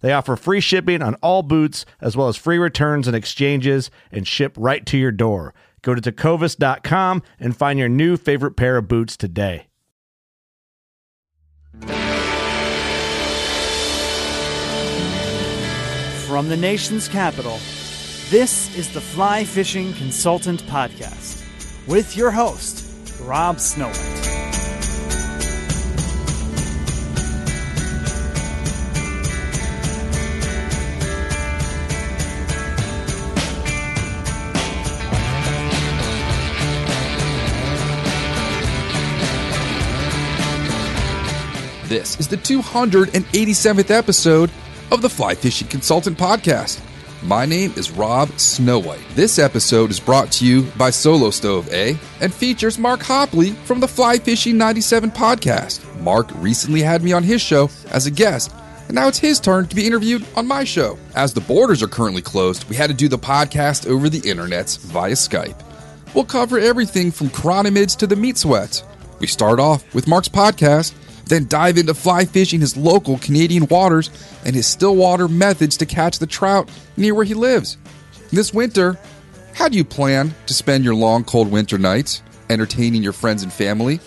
They offer free shipping on all boots, as well as free returns and exchanges, and ship right to your door. Go to tecovas.com and find your new favorite pair of boots today. From the nation's capital, this is the Fly Fishing Consultant Podcast with your host, Rob Snowhite. This is the 287th episode of the Fly Fishing Consultant Podcast. My name is Rob Snowhite. This episode is brought to you by Solo Stove A and features Mark Hopley from the Fly Fishing 97 podcast. Mark recently had me on his show as a guest, and now it's his turn to be interviewed on my show. As the borders are currently closed, we had to do the podcast over the internets via Skype. We'll cover everything from chironomids to the meat sweats. We start off with Mark's podcast then dive into fly fishing his local Canadian waters and his stillwater methods to catch the trout near where he lives. This winter, how do you plan to spend your long, cold winter nights entertaining your friends and family?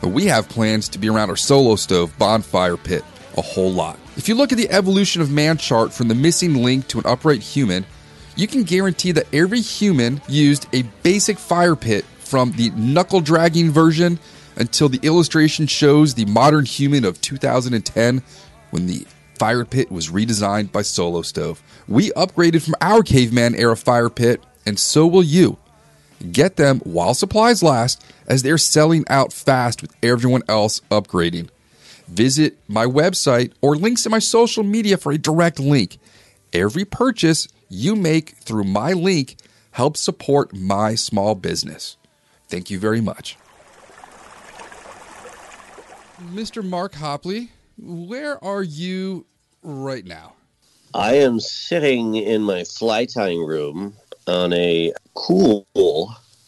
But we have plans to be around our solo stove bonfire pit a whole lot. If you look at the evolution of man chart from the missing link to an upright human, you can guarantee that every human used a basic fire pit from the knuckle dragging version until the illustration shows the modern human of 2010 when the fire pit was redesigned by Solo Stove. We upgraded from our caveman era fire pit, and so will you. Get them while supplies last, as they're selling out fast with everyone else upgrading. Visit my website or links in my social media for a direct link. Every purchase you make through my link helps support my small business. Thank you very much. Mr. Mark Hopley, where are you right now? I am sitting in my fly tying room on a cool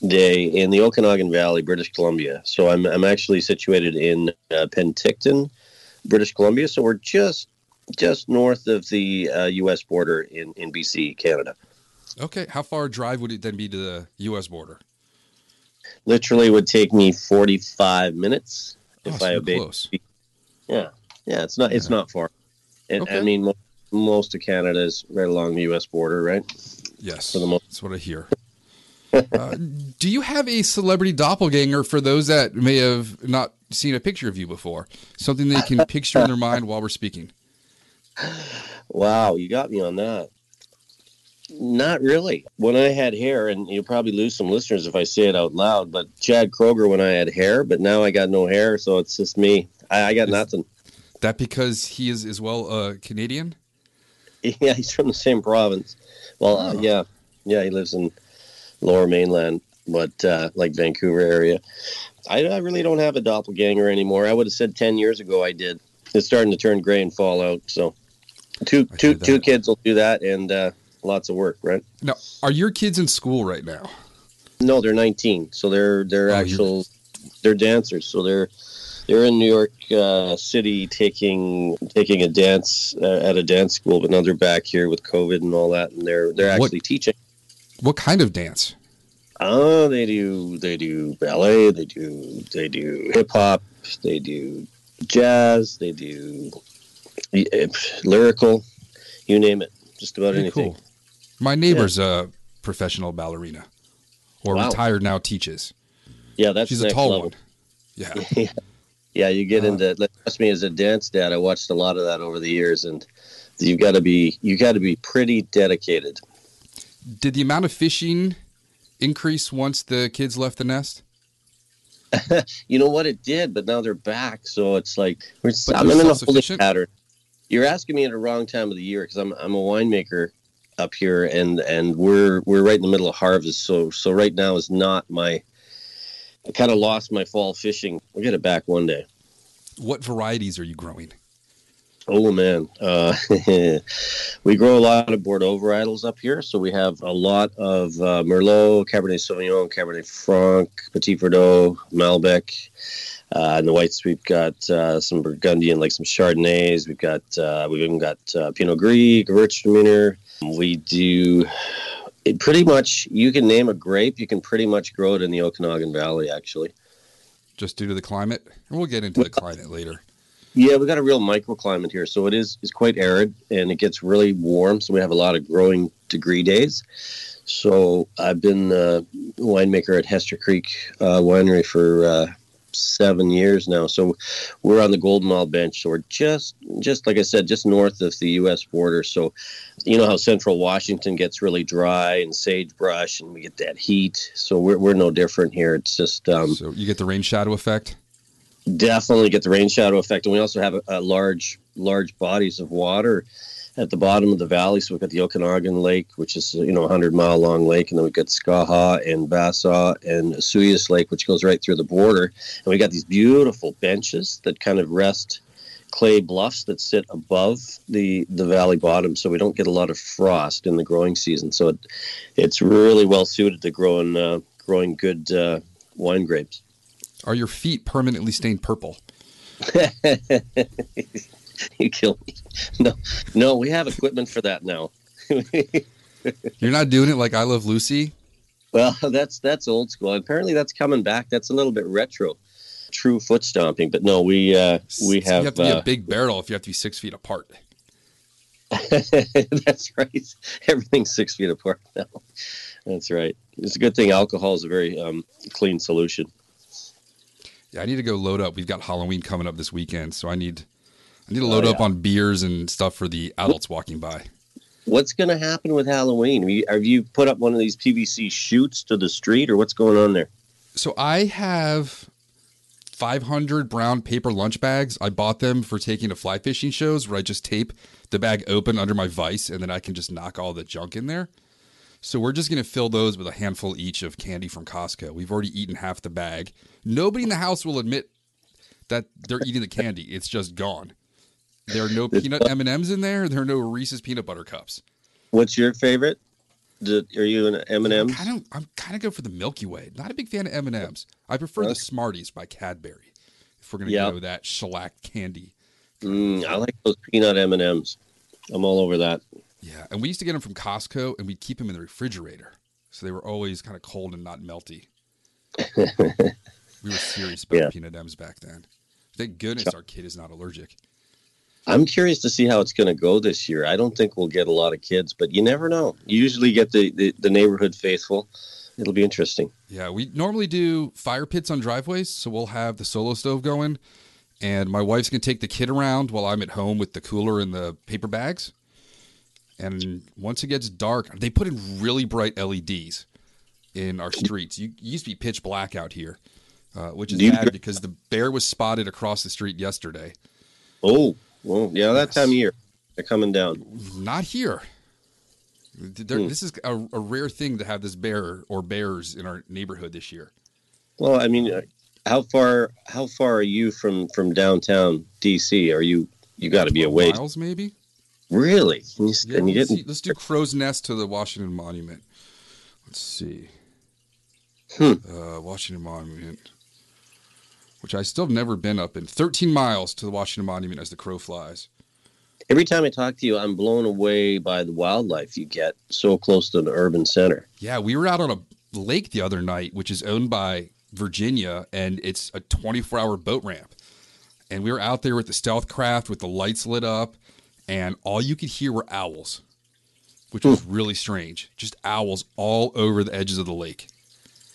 day in the Okanagan Valley, British Columbia. So I'm, I'm actually situated in uh, Penticton, British Columbia. So we're just just north of the uh, U.S. border in, in BC, Canada. Okay. How far a drive would it then be to the U.S. border? Literally would take me 45 minutes if Oh, I obey. close. Yeah, yeah, it's not it's not far. And Okay. I mean, mo- most of Canada is right along the U.S. border, right? Yes, For the most- that's what I hear. uh, do you have a celebrity doppelganger for those that may have not seen a picture of you before? Something they can picture in their mind while we're speaking. Wow, you got me on that. Not really. When I had hair, and you'll probably lose some listeners if I say it out loud, but Chad Kroeger when I had hair, but now I got no hair, so it's just me. I, I got nothing. That because he is as well uh, Canadian. Yeah, he's from the same province. Well, uh, Oh. yeah, yeah, he lives in Lower Mainland, but uh, like Vancouver area. I, I really don't have a doppelganger anymore. I would have said ten years ago I did. It's starting to turn gray and fall out. So, two two two kids will do that, and uh, lots of work, right? Now, are your kids in school right now? No, they're 19, so they're they're Oh, actual they're dancers. So they're they're in New York uh, City taking taking a dance uh, at a dance school, but now they're back here with COVID and all that, and they're they're What- actually teaching. What kind of dance? Oh, they do they do ballet, they do they do hip hop, they do jazz, they do eh, lyrical, you name it, just about Pretty anything. cool. My neighbor's a professional ballerina, or Wow. retired now teaches. Yeah, that's She's a tall level. one. Yeah. Yeah, you get Uh, into trust me as a dance dad. I watched a lot of that over the years, and you got to be you got to be pretty dedicated. Did the amount of fishing increase once the kids left the nest? You know what it did, but now they're back, so it's like we're I'm in a holding pattern. You're asking me at a wrong time of the year because I'm I'm a winemaker up here, and and we're we're right in the middle of harvest, so so right now is not my. I kind of lost my fall fishing. We'll get it back one day. What varieties are you growing? Oh man, uh, we grow a lot of Bordeaux varietals up here. So we have a lot of uh, Merlot, Cabernet Sauvignon, Cabernet Franc, Petit Verdot, Malbec. Uh, in the whites, we've got uh, some Burgundian, like some Chardonnays. We've got uh, we've even got uh, Pinot Gris, Gewürztraminer. We do it pretty much. You can name a grape, you can pretty much grow it in the Okanagan Valley. Actually, Just due to the climate? And we'll get into the climate later. Yeah, we got a real microclimate here, so it is is quite arid and it gets really warm. So we have a lot of growing degree days. So I've been uh, winemaker at Hester Creek uh, Winery for uh, seven years now. So we're on the Golden Mile Bench, so we're just just like I said, just north of the U.S. border. So you know how Central Washington gets really dry and sagebrush, and we get that heat. So we're we're no different here. It's just um, so you get the rain shadow effect? definitely get the rain shadow effect and we also have a, a large large bodies of water at the bottom of the valley so we've got the okanagan lake which is you know a 100 mile long lake and then we've got skaha and Vaseux and Osoyoos lake which goes right through the border and we got these beautiful benches that kind of rest clay bluffs that sit above the the valley bottom so we don't get a lot of frost in the growing season so it, it's really well suited to growing uh, growing good uh, wine grapes Are your feet permanently stained purple? you kill me. No, no, we have equipment for that now. You're not doing it like I Love Lucy? well, that's that's old school. Apparently, that's coming back. That's a little bit retro, true foot stomping. But no, we uh, we have. you have to be uh, a big barrel if you have to be six feet apart. that's right. Everything's six feet apart now. That's right. It's a good thing alcohol is a very um, clean solution. Yeah, I need to go load up. We've got Halloween coming up this weekend, so I need I need to load Oh, up on beers and stuff for the adults walking by. What's going to happen with Halloween? Have you put up one of these PVC chutes to the street, or what's going on there? So I have 500 brown paper lunch bags. I bought them for taking to fly fishing shows where I just tape the bag open under my vise and then I can just knock all the junk in there. So we're just going to fill those with a handful each of candy from Costco. We've already eaten half the bag. Nobody in the house will admit that they're eating the candy. It's just gone. There are no peanut M&Ms in there. There are no Reese's peanut butter cups. What's your favorite? Do, are you an M and I'm M's? kind of I'm kind of go for the Milky Way. Not a big fan of M and M's. I prefer the Smarties by Cadbury. If we're gonna Yeah. go that shellac candy, Mm, I like those peanut M and M's. I'm all over that. yeah. And we used to get them from Costco, and we'd keep them in the refrigerator, so they were always kind of cold and not melty. we were serious about Yeah. peanut M's back then. Thank goodness our kid is not allergic. I'm curious to see how it's going to go this year. I don't think we'll get a lot of kids, but you never know. You usually get the, the, the neighborhood faithful. It'll be interesting. Yeah, we normally do fire pits on driveways, so we'll have the solo stove going, and my wife's gonna take the kid around while I'm at home with the cooler and the paper bags. And once it gets dark, they put in really bright LEDs in our streets. You, you used to be pitch black out here, uh, which is bad because the bear was spotted across the street yesterday. Oh, well, yeah, that time of year they're coming down. Not here. Hmm. This is a, a rare thing to have this bear or bears in our neighborhood this year. Well, I mean, uh, how far how far are you from from downtown DC? Are you you got to be away? Miles, maybe. Really? You, Yeah, let's, see- let's do Crow's Nest to the Washington Monument. Let's see. Hmm. Uh, Washington Monument, which I still have never been up in. 13 miles to the Washington Monument as the crow flies. Every time I talk to you, I'm blown away by the wildlife you get so close to the urban center. Yeah, we were out on a lake the other night, which is owned by Virginia, and it's a 24 hour boat ramp. And we were out there with the stealth craft with the lights lit up, and all you could hear were owls, which was hmm. really strange. Just owls all over the edges of the lake.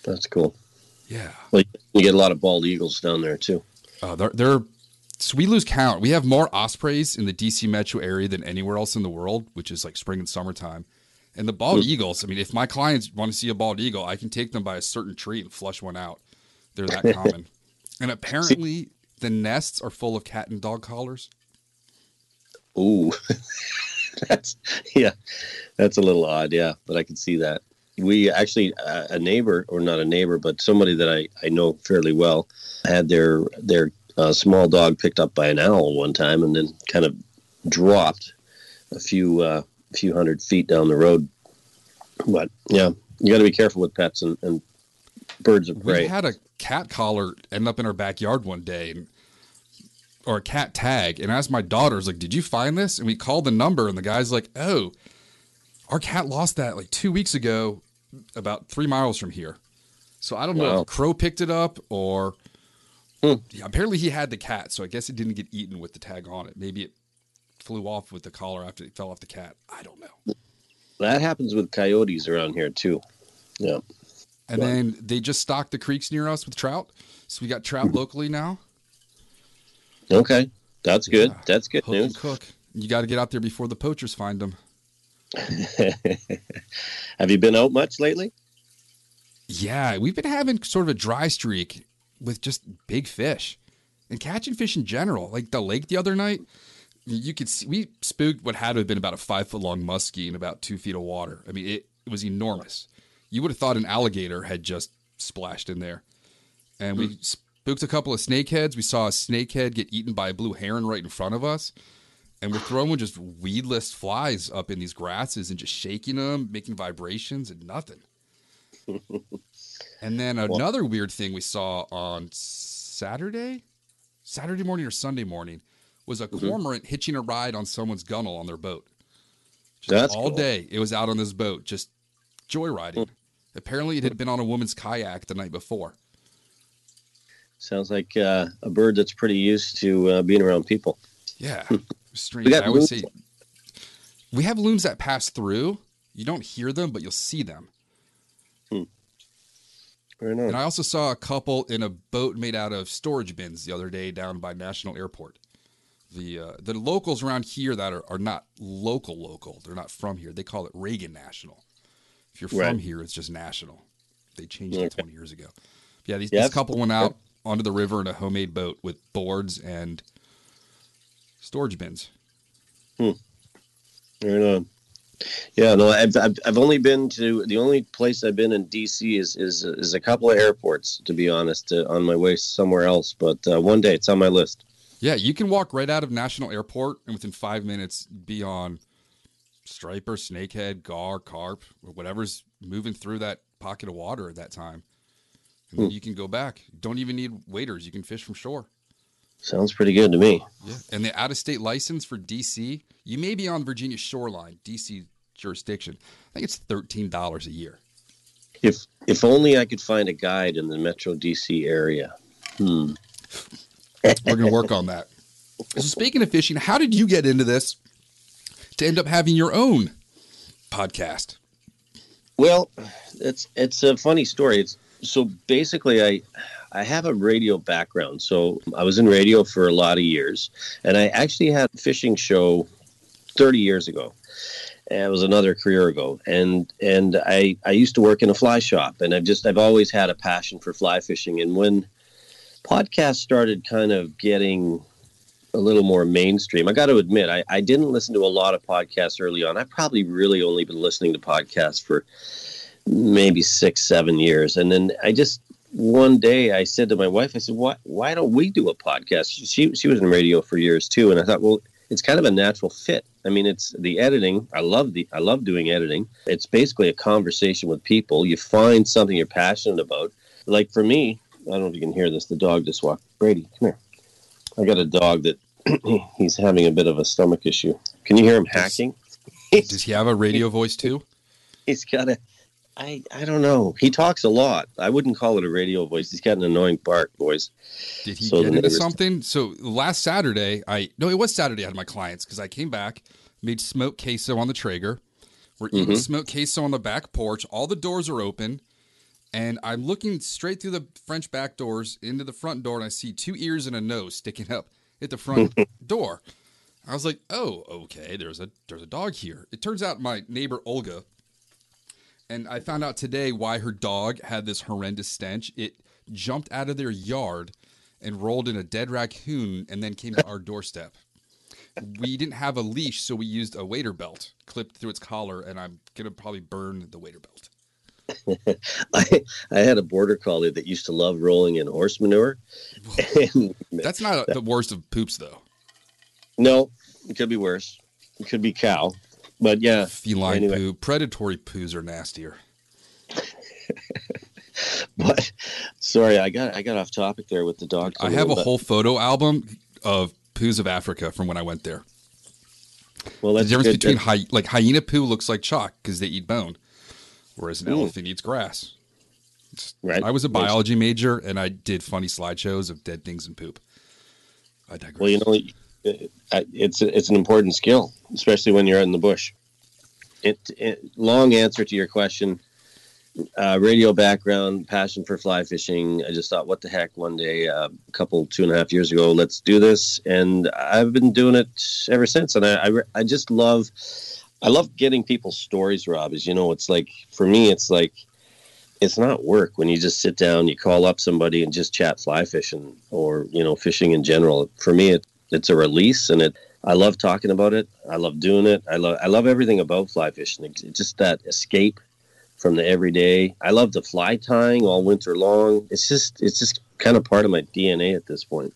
That's cool. Yeah. Well, you get a lot of bald eagles down there too. Uh, they're, they're so we lose count. We have more ospreys in the DC metro area than anywhere else in the world, which is like spring and summertime. And the bald eagles, I mean, if my clients want to see a bald eagle, I can take them by a certain tree and flush one out. They're that common. And apparently, the nests are full of cat and dog collars. Ooh, that's yeah, that's a little odd. Yeah, but I can see that. We actually uh, a neighbor, or not a neighbor, but somebody that I I know fairly well, had their their uh, small dog picked up by an owl one time, and then kind of dropped a few uh, few hundred feet down the road. But yeah, you got to be careful with pets and, and birds of prey We had a cat collar end up in our backyard one day, and, or a cat tag. And asked my daughters, like, "Did you find this?" And we called the number, and the guy's like, "Oh, our cat lost that like two weeks ago, about three miles from here." So I don't know if Crow picked it up or. Hmm. Yeah, apparently he had the cat, so I guess it didn't get eaten with the tag on it. Maybe it flew off with the collar after it fell off the cat. I don't know. that happens with coyotes around here too. Yeah. And then they just stocked the creeks near us with trout, so we got trout locally now. Okay, that's good. Yeah. That's good Hook news. cook. You got to get out there before the poachers find them. Have you been out much lately? Yeah, we've been having sort of a dry streak with just big fish and catching fish in general. Like the lake the other night, you could see we spooked what had to have been about a five foot long muskie in about two feet of water. I mean, it, it was enormous. You would have thought an alligator had just splashed in there. And we hmm. spooked a couple of snakeheads. We saw a snakehead get eaten by a blue heron right in front of us. And we're throwing just weedless flies up in these grasses and just shaking them, making vibrations and nothing. and then another weird thing we saw on Saturday, Saturday morning or Sunday morning, was a cormorant hitching a ride on someone's gunnel on their boat. Just That's all cool. day. It was out on this boat, just joyriding. Apparently, it had been on a woman's kayak the night before. Sounds like uh, a bird that's pretty used to uh, being around people. Yeah, strange. I always loons. say we have loons that pass through. You don't hear them, but you'll see them. Very And. I also saw a couple in a boat made out of storage bins the other day down by National Airport. The uh, the locals around here that are, are not local local. They're not from here. They call it Reagan National. If you're from Right. here, it's just national. They changed it 20 years ago. Yeah, these, Yeah, this couple went out onto the river in a homemade boat with boards and storage bins. Hmm. Very nice. Yeah, no, I've, I've I've only been to the only place I've been in DC is is is a couple of airports. To be honest, uh, on my way somewhere else. But uh, one day it's on my list. Yeah, you can walk right out of National Airport and within five minutes be on striper, snakehead, gar, carp, or whatever's moving through that pocket of water at that time. And then you can go back. Don't even need waders. You can fish from shore. Sounds pretty good to me. Yeah. And the out of state license for DC, you may be on Virginia shoreline, DC jurisdiction. I think it's $13 a year. If if only I could find a guide in the Metro DC area. Hmm. We're going to work on that. So, speaking of fishing, how did you get into this to end up having your own podcast? Well, it's it's a funny story. It's so basically I I have a radio background. So I was in radio for a lot of years and I actually had a fishing show 30 years ago. it was another career ago, and and I I used to work in a fly shop, and I've just I've always had a passion for fly fishing, and when podcasts started kind of getting a little more mainstream. I got to admit, I, I didn't listen to a lot of podcasts early on. I've probably really only been listening to podcasts for maybe six, seven years. And then I just, one day I said to my wife, I said, why, why don't we do a podcast? She, she was in radio for years too. And I thought, well, it's kind of a natural fit. I mean, it's the editing. I love the, I love doing editing. It's basically a conversation with people. You find something you're passionate about. Like for me, I don't know if you can hear this. The dog just walked. Brady, come here. I got a dog that he's having a bit of a stomach issue. Can you hear him hacking? Does he have a radio voice too? He's got a. I I don't know. He talks a lot. I wouldn't call it a radio voice. He's got an annoying bark voice. Did he so get into something? So last Saturday, I no, it was Saturday. I had my clients because I came back, made smoked queso on the Traeger. We're eating mm-hmm. smoked queso on the back porch. All the doors are open and I'm looking straight through the French back doors into the front door, and I see two ears and a nose sticking up at the front door. I was like, "Oh, okay. There's a there's a dog here." It turns out my neighbor Olga, and I found out today why her dog had this horrendous stench. It jumped out of their yard and rolled in a dead raccoon, and then came to our doorstep. We didn't have a leash, so we used a wader belt clipped through its collar, and I'm gonna probably burn the wader belt. I I had a border collie that used to love rolling in horse manure. And, That's not a, the worst of poops, though. No, it could be worse. It could be cow, but yeah, feline anyway. poo. Predatory poos are nastier. but sorry, I got I got off topic there with the dog. I have a whole photo album of poos of Africa from when I went there. Well, that's the difference good. between hy- like hyena poo looks like chalk because they eat bone whereas an mm. elephant eats grass. right. I was a biology major and I did funny slideshows of dead things and poop. I digress. Well, you know, it's it's an important skill, especially when you're out in the bush. It, it long answer to your question. Uh, radio background, passion for fly fishing. I just thought, what the heck? One day, uh, a couple two and a half years ago, let's do this, and I've been doing it ever since. And I, I, I just love I love getting people's stories, Rob. As you know, it's like for me, it's like it's not work when you just sit down, you call up somebody and just chat fly fishing or you know fishing in general. For me, it, it's a release, and it. I love talking about it. I love doing it. I love I love everything about fly fishing. It's just that escape from the everyday. I love the fly tying all winter long. It's just it's just kind of part of my DNA at this point.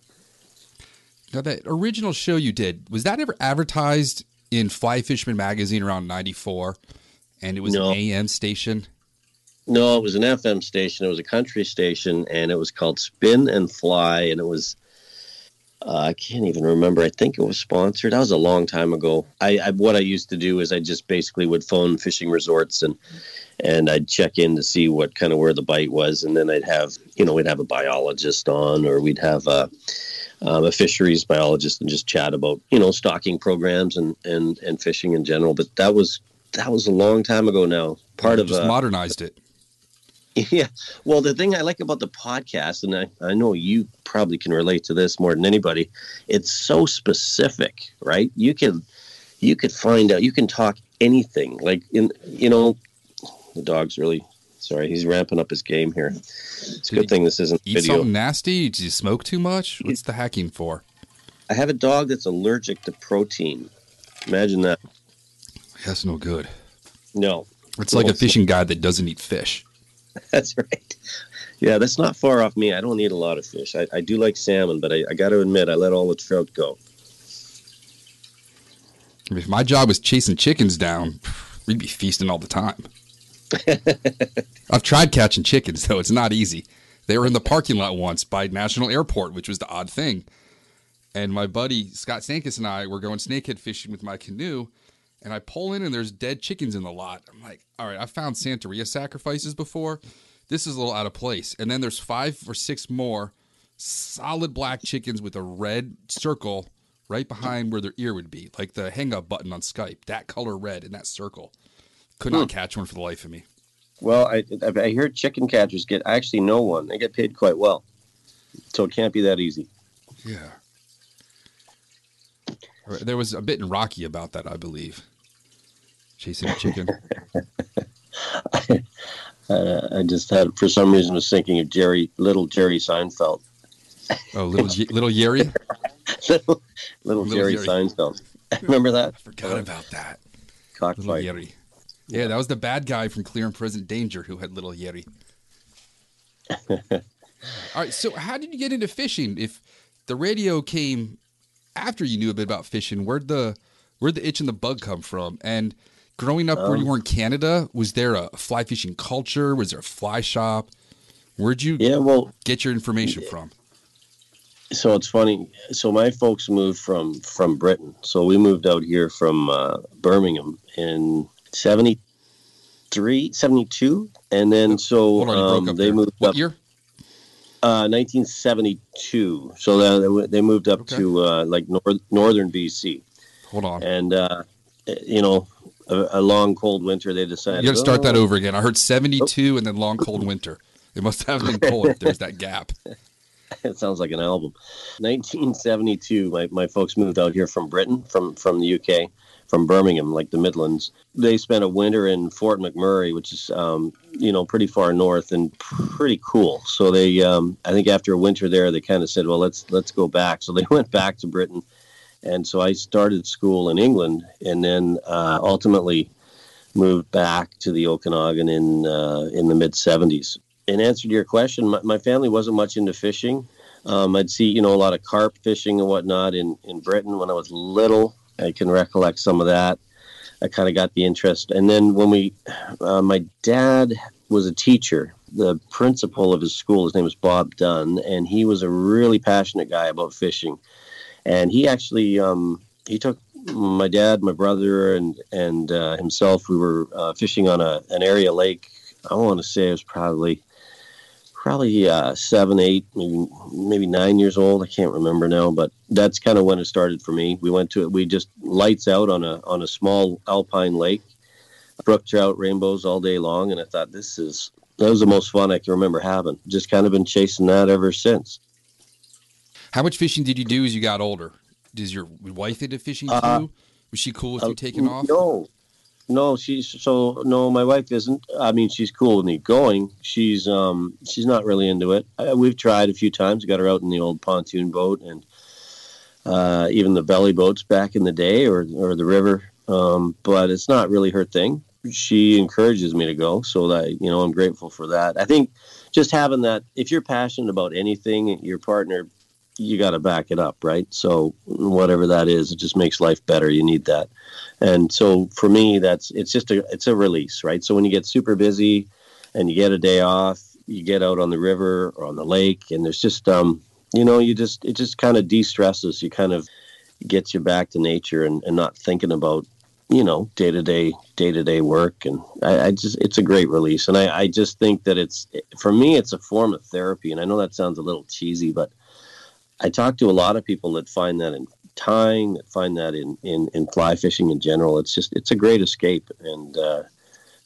Now that original show you did was that ever advertised in Fly Fisherman magazine around '94, and it was no. an AM station. No, it was an FM station. It was a country station, and it was called Spin and Fly, and it was. Uh, I can't even remember. I think it was sponsored. That was a long time ago. I, I what I used to do is I just basically would phone fishing resorts and and I'd check in to see what kind of where the bite was, and then I'd have you know we'd have a biologist on, or we'd have a um, a fisheries biologist and just chat about you know stocking programs and and and fishing in general. But that was that was a long time ago now. Part of just uh, modernized it. Yeah. Well, the thing I like about the podcast, and I, I know you probably can relate to this more than anybody, it's so specific, right? You can you could find out you can talk anything. Like in you know, the dog's really Sorry, he's ramping up his game here. It's a good thing this isn't eat video. something nasty? Did you smoke too much? What's the hacking for? I have a dog that's allergic to protein. Imagine that. That's no good. No. It's like a fishing guide that doesn't eat fish. That's right. Yeah, that's not far off me. I don't eat a lot of fish. I, I do like salmon, but I, I got to admit, I let all the trout go. If my job was chasing chickens down, we'd be feasting all the time. I've tried catching chickens, though. It's not easy. They were in the parking lot once by National Airport, which was the odd thing. And my buddy Scott Stankus and I were going snakehead fishing with my canoe. And I pull in and there's dead chickens in the lot. I'm like, all right, I found Santeria sacrifices before. This is a little out of place. And then there's five or six more solid black chickens with a red circle right behind where their ear would be, like the hang up button on Skype. That color red in that circle. Could not hmm. catch one for the life of me. Well, I, I hear chicken catchers get. I actually know one. They get paid quite well, so it can't be that easy. Yeah. There was a bit in Rocky about that, I believe. Chasing a chicken. Uh, I just had, for some reason, was thinking of Jerry, little Jerry Seinfeld, Oh, little little Yeri. little, little Little Jerry Jerry. Seinfeld. Remember that I Forgot about that. Little cockfight? Yeri. Yeah, that was the bad guy from Clear and Present Danger who had little Jerry. All right, so how did you get into fishing? If the radio came after you knew a bit about fishing, where'd the where'd the itch and the bug come from? And growing up where you were in Canada, was there a fly fishing culture? Was there a fly shop? Where'd you Yeah, well, get your information from? so it's funny. So my folks moved from from Britain. So we moved out here from uh, Birmingham in 73, 72. and then so on, um, they there. moved What up year? uh, 1972. So they they moved up Okay. to uh, like north, northern BC, Hold on. and uh, you know, a, a long cold winter. They decided You got to start that "Oh, over again. I heard 72 and then long cold winter. It must have been cold if there's that gap. it sounds like an album. 1972, my, my folks moved out here from Britain, from, from the UK, from Birmingham, like the Midlands. They spent a winter in Fort McMurray, which is, um, you know, pretty far north and pretty cool. So they, um, I think after a winter there, they kind of said, well, let's, let's go back. So they went back to Britain. And so I started school in England and then uh, ultimately moved back to the Okanagan in, uh, in the mid 70s. In answer to your question, my, my family wasn't much into fishing. Um, I'd see, you know, a lot of carp fishing and whatnot in, in Britain when I was little. I can recollect some of that. I kind of got the interest. And then when we, uh, my dad was a teacher. The principal of his school, his name was Bob Dunn, and he was a really passionate guy about fishing. And he actually, um, he took my dad, my brother, and and uh, himself. We were uh, fishing on a an area lake. I want to say it was probably probably uh, seven, eight, maybe maybe nine years old. I can't remember now, but that's kind of when it started for me. We went to it. We just lights out on a on a small alpine lake, brook trout, rainbows all day long, and I thought this is that was the most fun I can remember having. Just kind of been chasing that ever since. How much fishing did you do as you got older? Does your wife into fishing too? Uh, Was she cool with Uh, you taking off? No, no, she's so no. My wife isn't. I mean, she's cool with me going. She's um, she's not really into it. Uh, we've tried a few times. Got her out in the old pontoon boat and uh, even the belly boats back in the day, or or the river. Um, but it's not really her thing. She encourages me to go, so that you know I'm grateful for that. I think just having that. If you're passionate about anything, your partner you got to back it up, right? So whatever that is, it just makes life better. You need that, and so for me, that's it's just a it's a release, right? So when you get super busy and you get a day off, you get out on the river or on the lake, and there's just um, you know, you just it just kind of de-stresses. You kind of gets you back to nature and, and not thinking about you know day to day day to day work, and I, I just it's a great release, and I, I just think that it's for me it's a form of therapy, and I know that sounds a little cheesy, but I talk to a lot of people that find that in tying, that find that in, in, in fly fishing in general. It's just, it's a great escape. And, uh,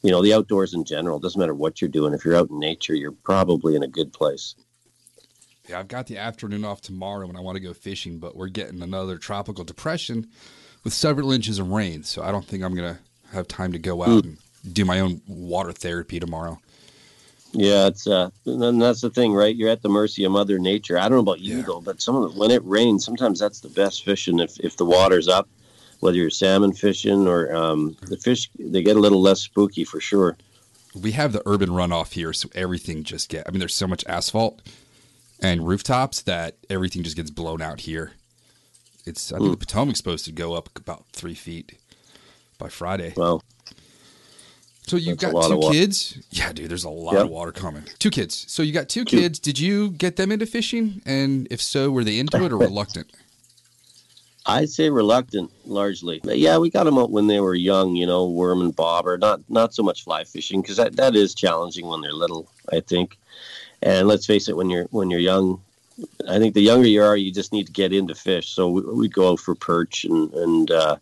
you know, the outdoors in general, doesn't matter what you're doing. If you're out in nature, you're probably in a good place. Yeah, I've got the afternoon off tomorrow and I want to go fishing, but we're getting another tropical depression with several inches of rain. So I don't think I'm going to have time to go out and do my own water therapy tomorrow. Yeah, it's uh, and that's the thing, right? You're at the mercy of Mother Nature. I don't know about you Yeah. though, but some of the, when it rains, sometimes that's the best fishing if if the water's up. Whether you're salmon fishing or um, the fish, they get a little less spooky for sure. We have the urban runoff here, so everything just get. I mean, there's so much asphalt and rooftops that everything just gets blown out here. It's I think the Potomac's supposed to go up about three feet by Friday. Well, So you That's got two kids? Yeah, dude, there's a lot Yep. of water coming. Two kids. So you got two Two. kids. Did you get them into fishing? And if so, were they into it or reluctant? I'd say reluctant, largely. But yeah, we got them out when they were young, you know, worm and bobber. Not not so much fly fishing because that, that is challenging when they're little. I think, and let's face it, when you're when you're young, I think the younger you are, you just need to get into fish. So we, we go out for perch and and uh,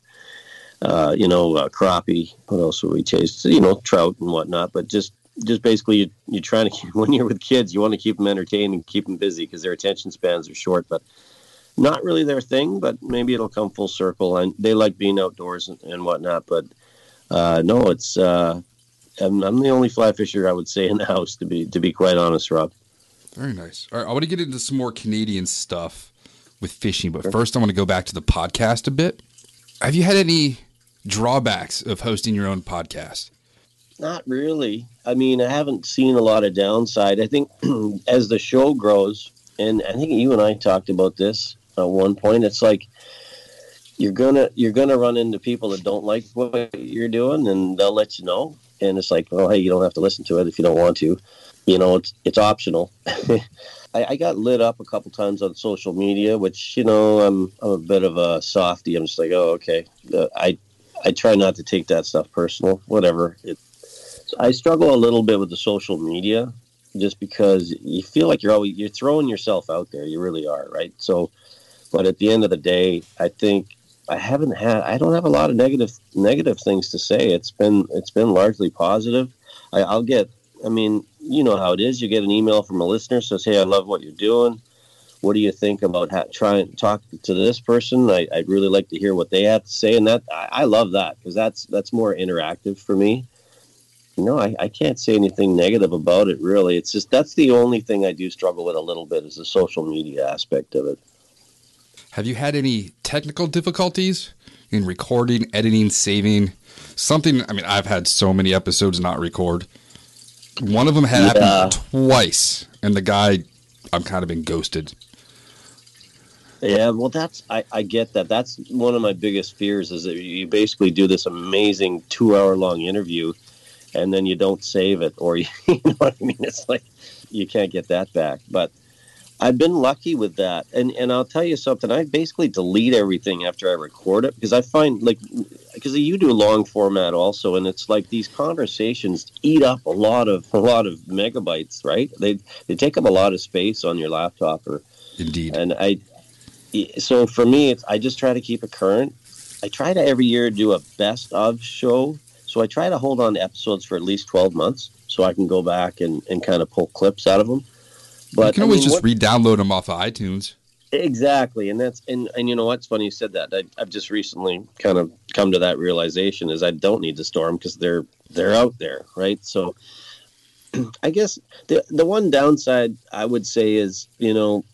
uh, you know uh, crappie. What else would we chase? You know, trout and whatnot. But just just basically, you, you're trying to keep, when you're with kids, you want to keep them entertained and keep them busy because their attention spans are short. But not really their thing, but maybe it'll come full circle. And they like being outdoors and, and whatnot. But uh, no, it's uh, I'm, I'm the only fly fisher I would say in the house to be to be quite honest, Rob. Very nice. All right, I want to get into some more Canadian stuff with fishing, but first I want to go back to the podcast a bit. Have you had any drawbacks of hosting your own podcast? Not really. I mean, I haven't seen a lot of downside. I think as the show grows, and I think you and I talked about this at one point. It's like you're gonna you're gonna run into people that don't like what you're doing, and they'll let you know. And it's like, well, hey, you don't have to listen to it if you don't want to. You know, it's it's optional. I, I, got lit up a couple times on social media, which you know, I'm I'm a bit of a softy. I'm just like, oh, okay. Uh, I I try not to take that stuff personal. Whatever. It, I struggle a little bit with the social media just because you feel like you're always you're throwing yourself out there. You really are, right? So, but at the end of the day, I think I haven't had I don't have a lot of negative negative things to say. It's been it's been largely positive. I, I'll get. I mean, you know how it is. You get an email from a listener says, "Hey, I love what you're doing. What do you think about ha- trying to talk to this person? I, would really like to hear what they have to say." And that I, I love that because that's that's more interactive for me no, I, I can't say anything negative about it, really. It's just that's the only thing I do struggle with a little bit is the social media aspect of it. Have you had any technical difficulties in recording, editing, saving? Something, I mean, I've had so many episodes not record. One of them had yeah. happened twice, and the guy, I'm kind of been ghosted. Yeah, well, that's I, I get that. That's one of my biggest fears is that you basically do this amazing two hour long interview, and then you don't save it, or you, you know what I mean. It's like you can't get that back. But I've been lucky with that, and and I'll tell you something. I basically delete everything after I record it because I find like because you do long format also, and it's like these conversations eat up a lot of a lot of megabytes, right? They they take up a lot of space on your laptop, or indeed. And I so for me, it's I just try to keep it current. I try to every year do a best of show so I try to hold on to episodes for at least 12 months so I can go back and, and kind of pull clips out of them. But you can always I mean, just re-download them off of iTunes. Exactly, and that's and and you know what's funny you said that. I, have just recently kind of come to that realization is I don't need to store them because they're they're out there, right? So I guess the the one downside I would say is you know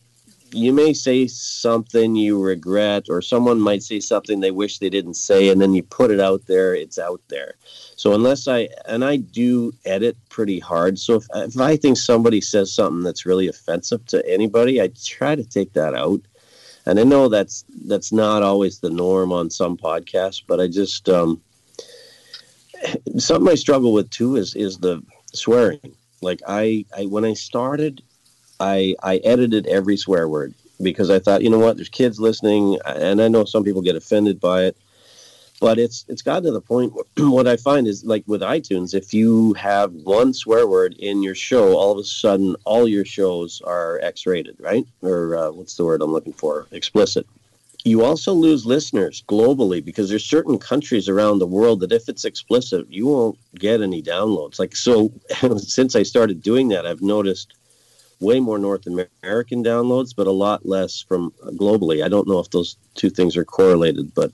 you may say something you regret, or someone might say something they wish they didn't say, and then you put it out there, it's out there. So unless I and I do edit pretty hard, so if, if I think somebody says something that's really offensive to anybody, I try to take that out. And I know that's that's not always the norm on some podcasts, but I just um, something I struggle with too is is the swearing. Like I, I when I started I I edited every swear word because I thought, you know what, there's kids listening, and I know some people get offended by it, but it's it's gotten to the point. What I find is like with iTunes, if you have one swear word in your show, all of a sudden all your shows are X-rated, right? Or uh, what's the word I'm looking for? Explicit. You also lose listeners globally because there's certain countries around the world that if it's explicit, you won't get any downloads. Like so, since I started doing that, I've noticed way more North American downloads, but a lot less from globally. I don't know if those two things are correlated, but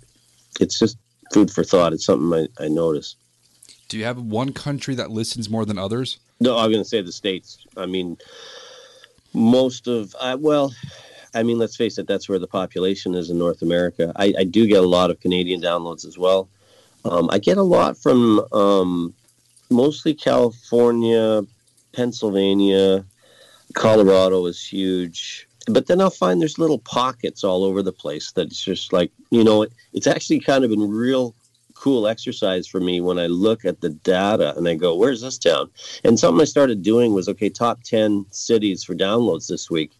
it's just food for thought. It's something I, I notice. Do you have one country that listens more than others? No, I'm going to say the states. I mean, most of uh, well, I mean, let's face it, that's where the population is in North America. I, I do get a lot of Canadian downloads as well. Um, I get a lot from um, mostly California, Pennsylvania, Colorado is huge. But then I'll find there's little pockets all over the place that's just like, you know, it, it's actually kind of been real cool exercise for me when I look at the data and I go, where's this town? And something I started doing was, okay, top 10 cities for downloads this week.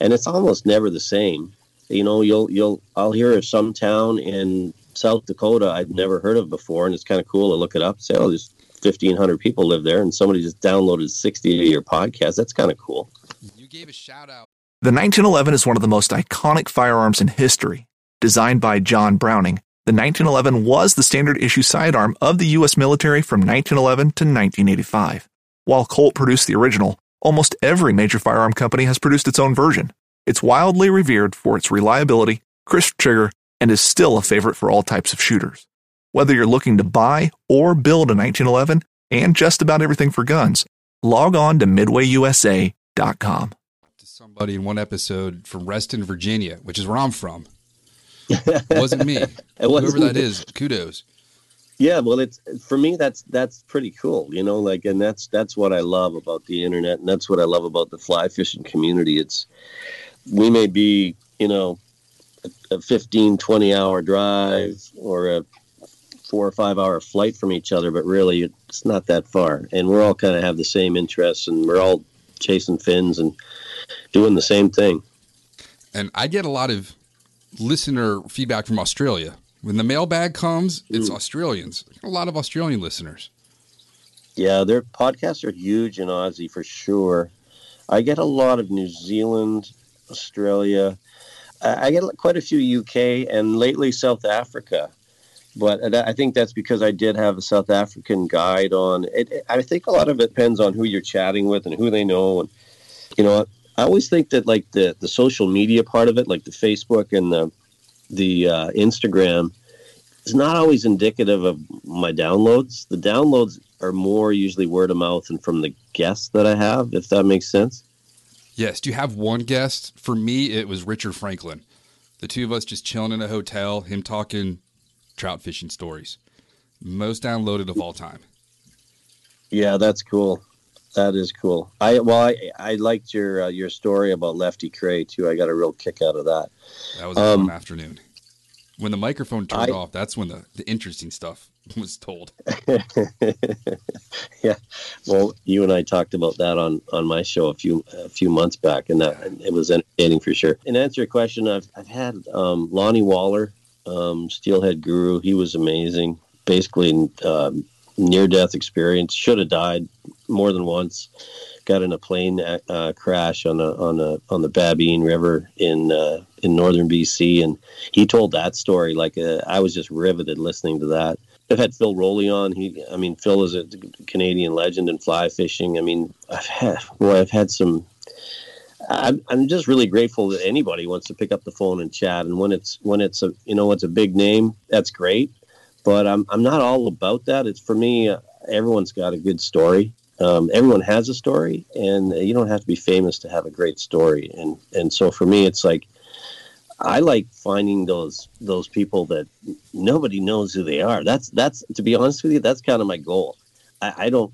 And it's almost never the same. You know, you'll, you'll, I'll hear of some town in South Dakota I'd never heard of before. And it's kind of cool to look it up say, oh, there's 1,500 people live there, and somebody just downloaded 60 of your podcasts. That's kind of cool. You gave a shout out. The 1911 is one of the most iconic firearms in history. Designed by John Browning, the 1911 was the standard issue sidearm of the U.S. military from 1911 to 1985. While Colt produced the original, almost every major firearm company has produced its own version. It's wildly revered for its reliability, crisp trigger, and is still a favorite for all types of shooters. Whether you're looking to buy or build a 1911 and just about everything for guns, log on to midwayusa.com. To somebody in one episode from Reston, Virginia, which is where I'm from. It wasn't me. It Whoever wasn't that me. is, kudos. Yeah, well, it's for me. That's that's pretty cool, you know. Like, and that's that's what I love about the internet, and that's what I love about the fly fishing community. It's we may be, you know, a, a 15, 20 hour drive or a four or five hour flight from each other, but really, it's not that far, and we're all kind of have the same interests, and we're all chasing fins and doing the same thing. And I get a lot of listener feedback from Australia. When the mailbag comes, it's hmm. Australians. A lot of Australian listeners. Yeah, their podcasts are huge in Aussie for sure. I get a lot of New Zealand, Australia. I I get quite a few UK and lately South Africa. But I think that's because I did have a South African guide on. It, it- I think a lot of it depends on who you're chatting with and who they know. And you know, I always think that like the the social media part of it, like the Facebook and the the uh, Instagram, is not always indicative of my downloads. The downloads are more usually word of mouth and from the guests that I have, if that makes sense. Yes. Do you have one guest? For me, it was Richard Franklin. The two of us just chilling in a hotel, him talking trout fishing stories. Most downloaded of all time. Yeah, that's cool. That is cool. I well, I, I liked your uh, your story about Lefty Kreh too. I got a real kick out of that. That was a Um, fun afternoon. When the microphone turned I- off, that's when the, the interesting stuff was told. yeah. Well, you and I talked about that on on my show a few a few months back, and that and it was entertaining for sure. And to answer your question, I've I've had um, Lani Waller, um, Steelhead Guru. He was amazing. Basically, um, near death experience. Should have died more than once. Got in a plane uh, crash on a on a on the Babine River in uh, in northern BC, and he told that story like uh, I was just riveted listening to that. I've had Phil Rowley on. He, I mean, Phil is a Canadian legend in fly fishing. I mean, I've had, boy, I've had some. I'm, I'm just really grateful that anybody wants to pick up the phone and chat. And when it's when it's a you know it's a big name, that's great. But I'm I'm not all about that. It's for me. Uh, everyone's got a good story. Um, everyone has a story, and you don't have to be famous to have a great story. And and so for me, it's like I like finding those those people that nobody knows who they are. That's that's to be honest with you, that's kind of my goal. I, I don't.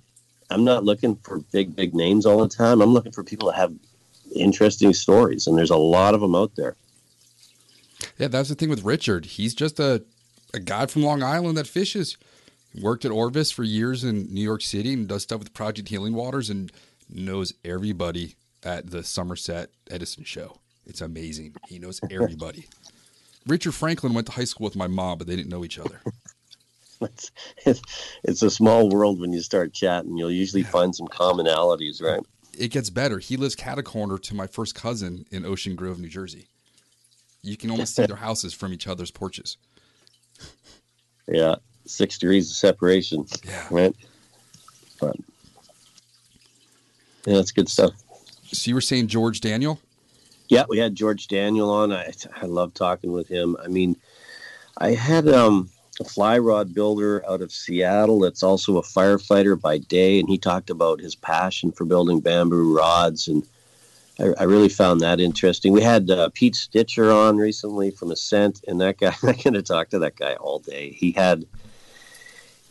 I'm not looking for big big names all the time. I'm looking for people that have interesting stories, and there's a lot of them out there. Yeah, that's the thing with Richard. He's just a, a guy from Long Island that fishes. Worked at Orvis for years in New York City and does stuff with Project Healing Waters and knows everybody at the Somerset Edison show. It's amazing. He knows everybody. Richard Franklin went to high school with my mom, but they didn't know each other. It's, it's, it's a small world when you start chatting. You'll usually find some commonalities, right? It gets better. He lives cat a corner to my first cousin in Ocean Grove, New Jersey. You can almost see their houses from each other's porches. Yeah, six degrees of separation, Yeah. right? But yeah, that's good stuff. So you were saying George Daniel? Yeah, we had George Daniel on. I I love talking with him. I mean, I had um, a fly rod builder out of Seattle that's also a firefighter by day, and he talked about his passion for building bamboo rods, and I, I really found that interesting. We had uh, Pete Stitcher on recently from Ascent, and that guy I could have talked to that guy all day. He had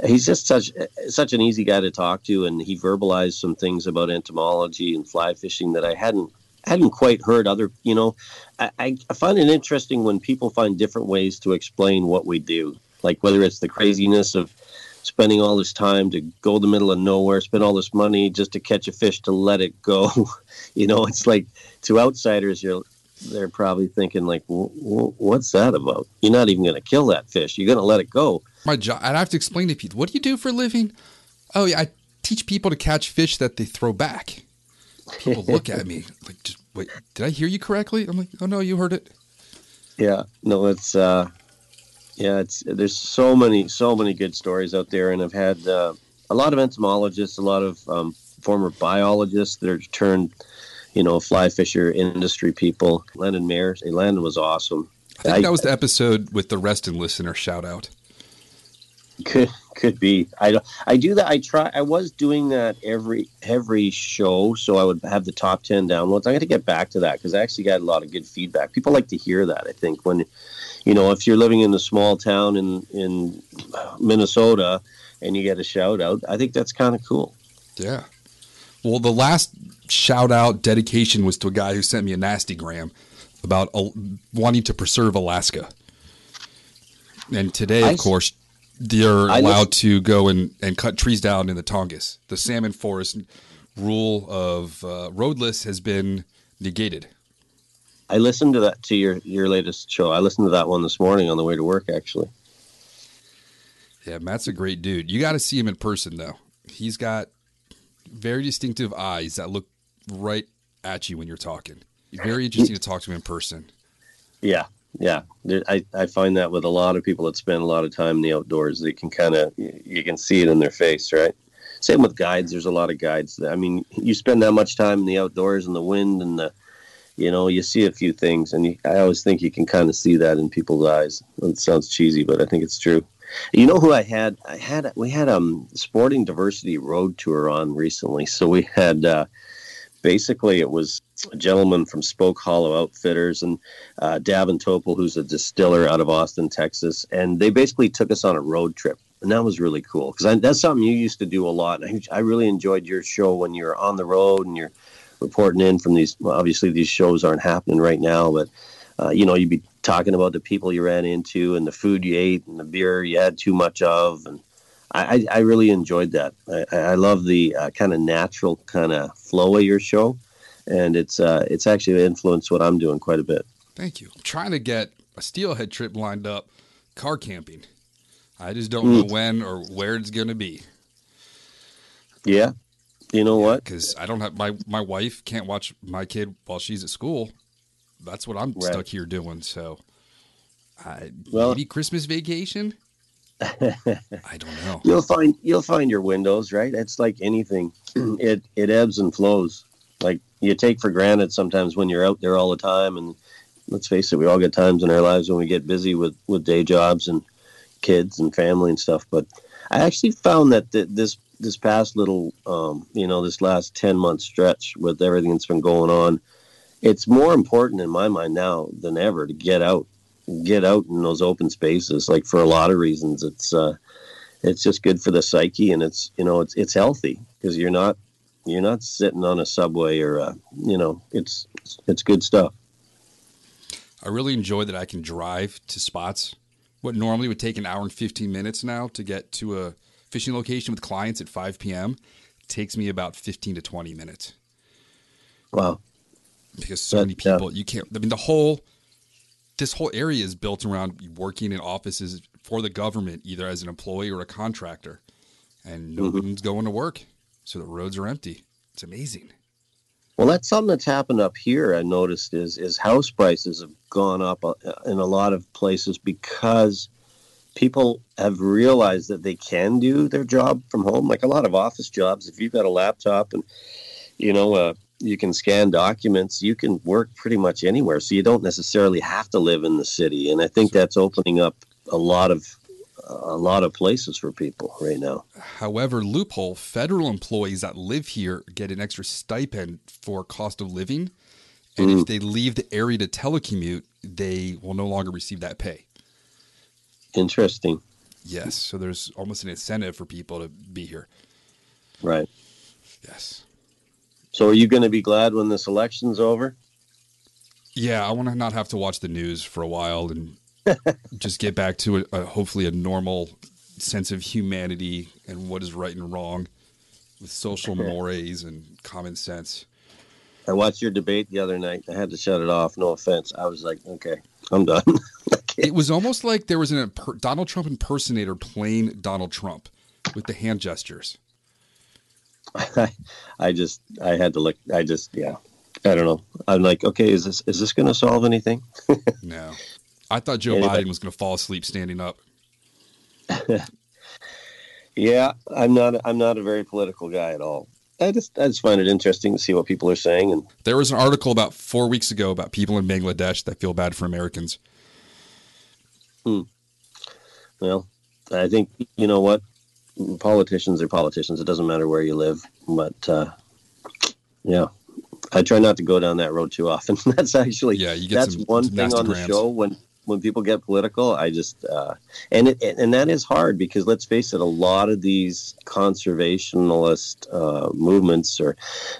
he's just such such an easy guy to talk to, and he verbalized some things about entomology and fly fishing that I hadn't hadn't quite heard other you know I I find it interesting when people find different ways to explain what we do like whether it's the craziness of spending all this time to go to the middle of nowhere spend all this money just to catch a fish to let it go you know it's like to outsiders you're they're probably thinking like "Wh- wh- what's that about you're not even going to kill that fish you're going to let it go My job. I'd have to explain to people. What do you do for a living? Oh yeah, I teach people to catch fish that they throw back. People look at me like, "Wait, did I hear you correctly?" I'm like, "Oh no, you heard it." Yeah, no, it's uh, yeah, it's there's so many so many good stories out there, and I've had uh, a lot of entomologists, a lot of um, former biologists that are turned, you know, fly fisher industry people. Landon Mayer, Landon was awesome. I think I- that was the episode with the rest and listener shout out. Could could be. I don't. I do that. I try. I was doing that every every show, so I would have the top ten downloads. I got to get back to that because I actually got a lot of good feedback. People like to hear that. I think when, you know, if you're living in a small town in in Minnesota and you get a shout out, I think that's kind of cool. Yeah. Well, the last shout out dedication was to a guy who sent me a nasty gram about uh, wanting to preserve Alaska. And today, I- of course, they're I allowed listen- to go and, and cut trees down in the Tongass. The salmon forest rule of uh, roadless has been negated. I listened to that to your your latest show. I listened to that one this morning on the way to work. Actually, Yeah, Matt's a great dude. You got to see him in person, though. He's got very distinctive eyes that look right at you when you're talking. Very interesting to talk to him in person. yeah, yeah. There, I I find that with a lot of people that spend a lot of time in the outdoors, they can kind of you can see it in their face, right? Same with guides. There's a lot of guides. That, I mean, you spend that much time in the outdoors and the wind and the, you know, you see a few things, and you, I always think you can kind of see that in people's eyes. It sounds cheesy, but I think it's true. You know who I had? I had we had um sporting diversity road tour on recently. So we had uh, basically it was a gentleman from Spoke Hollow Outfitters and uh, Davin Topel, who's a distiller out of Austin, Texas, and they basically took us on a road trip, and that was really cool because that's something you used to do a lot. I, I really enjoyed your show when you're on the road and you're reporting in from these. Well, obviously, these shows aren't happening right now, but uh, you know, you'd be talking about the people you ran into and the food you ate and the beer you had too much of, and I, I I really enjoyed that. I, I love the uh, kind of natural kind of flow of your show, and it's uh, it's actually influenced what I'm doing quite a bit. Thank you. I'm trying to get a steelhead trip lined up, car camping. I just don't know when or where it's going to be Yeah, you know what? because I don't have my my wife can't watch my kid while she's at school. That's what I'm Right. stuck here doing. So, I, Well- maybe Christmas vacation. I don't know. You'll find you'll find your windows, right? It's like anything. it it ebbs and flows. Like you take for granted sometimes when you're out there all the time and let's face it, we all get times in our lives when we get busy with with day jobs and kids and family and stuff, but I actually found that th- this this past little um, you know, this last 10 month stretch with everything that's been going on, it's more important in my mind now than ever to get out get out in those open spaces like for a lot of reasons it's uh it's just good for the psyche and it's you know it's it's healthy because you're not you're not sitting on a subway or uh you know it's it's good stuff I really enjoy that I can drive to spots. What normally would take an hour and 15 minutes now to get to a fishing location with clients at 5 p.m. takes me about 15 to 20 minutes wow because so many people, you can't, I mean, the whole, this whole area is built around working in offices for the government, either as an employee or a contractor. And no Mm-hmm. one's going to work. So the roads are empty. It's amazing. well that's something that's happened up here i noticed is is house prices have gone up uh, in a lot of places because people have realized that they can do their job from home like a lot of office jobs if you've got a laptop and you know uh, you can scan documents you can work pretty much anywhere so you don't necessarily have to live in the city and i think that's opening up a lot of a lot of places for people right now However, loophole federal employees that live here get an extra stipend for cost of living. And Mm. if they leave the area to telecommute, they will no longer receive that pay. Interesting Yes. So there's almost an incentive for people to be here. right Yes. so are you going to be glad when this election's over Yeah, I want to not have to watch the news for a while and just get back to a, a, hopefully a normal sense of humanity and what is right and wrong with social mores and common sense. I watched your debate the other night. I had to shut it off. No offense. I was like, okay, I'm done. It was almost like there was an imper- Donald Trump impersonator playing Donald Trump with the hand gestures. I, I just, I had to look. I just, yeah, I don't know. I'm like, okay, is this, is this going to solve anything? No. I thought Joe Anybody- Biden was going to fall asleep standing up. Yeah, I'm not, I'm not a very political guy at all. I just, I just find it interesting to see what people are saying. And There was an article about four weeks ago about people in Bangladesh that feel bad for Americans. Well, I think you know what politicians are politicians. It doesn't matter where you live, but uh, yeah, I try not to go down that road too often. that's actually Yeah, you get that's some- one some thing on the grams. show when when people get political. I just uh, and it, and that is hard because let's face it, a lot of these conservationalist uh, movements, or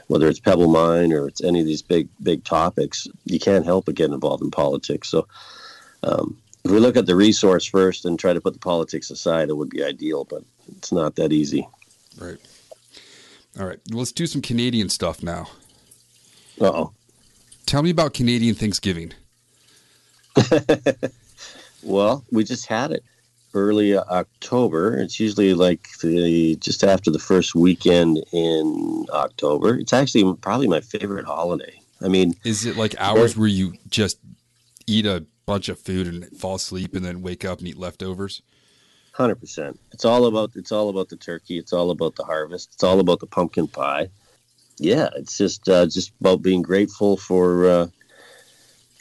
whether it's Pebble Mine or it's any of these big big topics, you can't help but get involved in politics. So. Um, if we look at the resource first and try to put the politics aside, it would be ideal, but it's not that easy. Right. All right. Let's do some Canadian stuff now. Oh, Tell me about Canadian Thanksgiving. well, we just had it early October. It's usually like the just after the first weekend in October. It's actually probably my favorite holiday. I mean, Is it like hours where you just eat a bunch of food and fall asleep and then wake up and eat leftovers? hundred percent. It's all about it's all about the turkey. It's all about the harvest. It's all about the pumpkin pie. Yeah, it's just uh, just about being grateful for uh,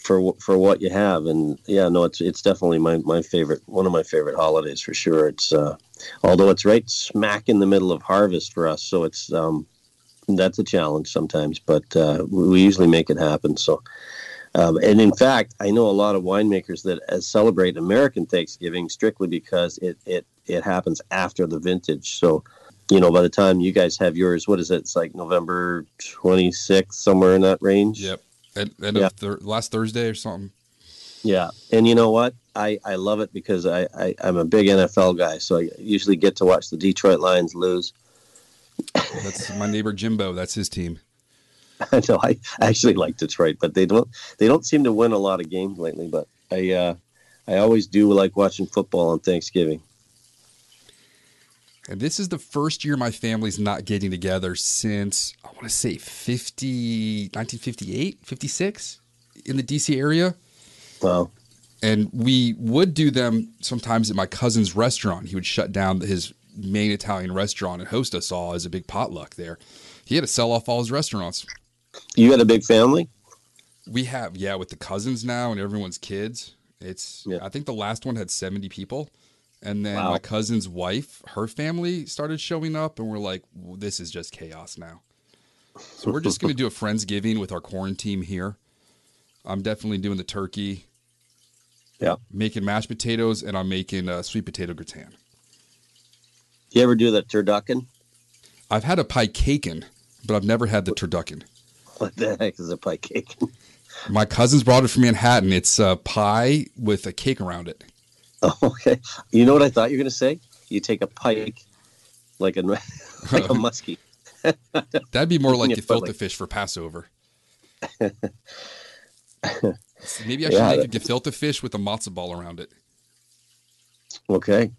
for for what you have. And yeah, no, it's it's definitely my, my favorite one of my favorite holidays for sure. It's uh, although it's right smack in the middle of harvest for us, so it's um, that's a challenge sometimes. But uh, we usually make it happen. So. Um, and in fact, I know a lot of winemakers that uh, celebrate American Thanksgiving strictly because it, it, it happens after the vintage. So, you know, by the time you guys have yours, what is it? It's like November 26th, somewhere in that range. Yep. End, end Yeah. of thir- last Thursday or something. Yeah. And you know what? I, I love it because I, I, I'm a big NFL guy. So I usually get to watch the Detroit Lions lose. That's my neighbor Jimbo. That's his team. I know I actually like Detroit, but they don't they don't seem to win a lot of games lately. But I uh, I always do like watching football on Thanksgiving. And this is the first year my family's not getting together since I want to say 50 1958, 56 in the DC area. Wow. And we would do them sometimes at my cousin's restaurant. He would shut down his main Italian restaurant and host us all as a big potluck there. He had to sell off all his restaurants. You got a big family? We have, yeah, with the cousins now and everyone's kids. It's, Yeah. I think the last one had 70 people. And then Wow. my cousin's wife, her family started showing up, and we're like, "W- this is just chaos now. So we're just going to do a Friendsgiving with our quarantine here. I'm definitely doing the turkey, Yeah. making mashed potatoes, and I'm making uh, sweet potato gratin. You ever do that turducken? I've had a pie caken, but I've never had the turducken. What the heck is a pie cake? My cousins brought it from Manhattan. It's a pie with a cake around it. oh, okay. You know what I thought you were going to say? You take a pike, like a like a muskie. That'd be more like Yeah, gefilte but fish for Passover. Maybe I should Yeah, make a gefilte fish with a matzo ball around it. Okay,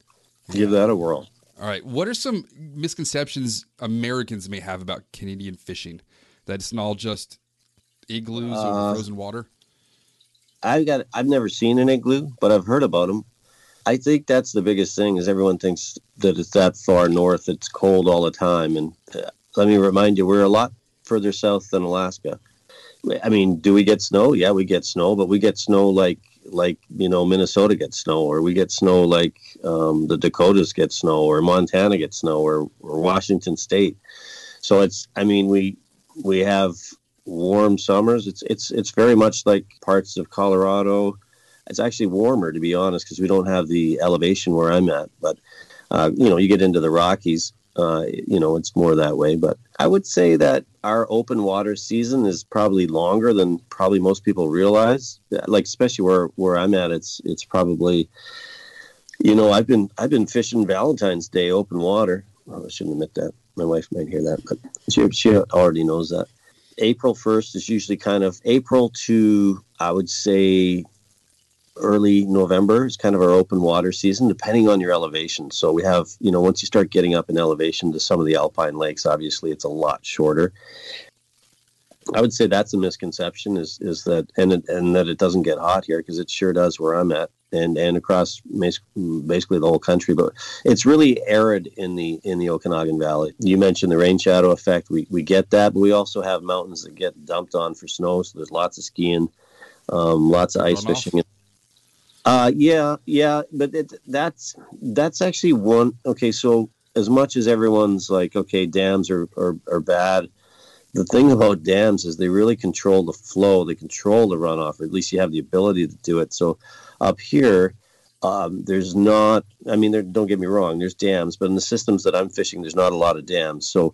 give that a whirl. All right. What are some misconceptions Americans may have about Canadian fishing? That it's not all just igloos Uh, over frozen water? I've got. I've never seen an igloo, but I've heard about them. I think that's the biggest thing is everyone thinks that it's that far north. It's cold all the time, and uh, let me remind you, we're a lot further south than Alaska. I mean, do we get snow? Yeah, we get snow, but we get snow like like you know Minnesota gets snow, or we get snow like um, the Dakotas get snow, or Montana gets snow, or, or Washington State. So it's. I mean, we we have warm summers. It's it's it's very much like parts of Colorado. It's actually warmer, to be honest, because we don't have the elevation where I'm at. But uh, you know, you get into the Rockies, uh, you know, it's more that way. But I would say that our open water season is probably longer than probably most people realize. Like especially where where I'm at, it's it's probably, you know, I've been I've been fishing Valentine's Day open water. Well, I shouldn't admit that. My wife might hear that, but she she already knows that. April 1st is usually kind of April to I would say early November is kind of our open water season, depending on your elevation. So we have, you know, once you start getting up in elevation to some of the alpine lakes, obviously it's a lot shorter. I would say that's a misconception is is that and and that it doesn't get hot here because it sure does where I'm at and and across basically the whole country. But it's really arid in the in the Okanagan Valley. You mentioned the rain shadow effect. We we get that, but we also have mountains that get dumped on for snow. So there's lots of skiing, um, lots of ice fishing. Uh, yeah, yeah, but it, that's that's actually one. Okay, so as much as everyone's like, okay, dams are, are, are bad, the thing about dams is they really control the flow, they control the runoff, or at least you have the ability to do it. So up here, um, there's not, I mean, there, don't get me wrong, there's dams, but in the systems that I'm fishing, there's not a lot of dams. So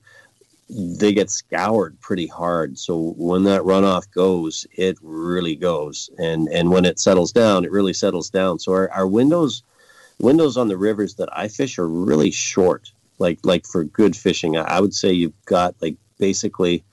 they get scoured pretty hard. So when that runoff goes, it really goes. And and when it settles down, it really settles down. So our, our windows windows on the rivers that I fish are really short. Like like for good fishing, I, I would say you've got like basically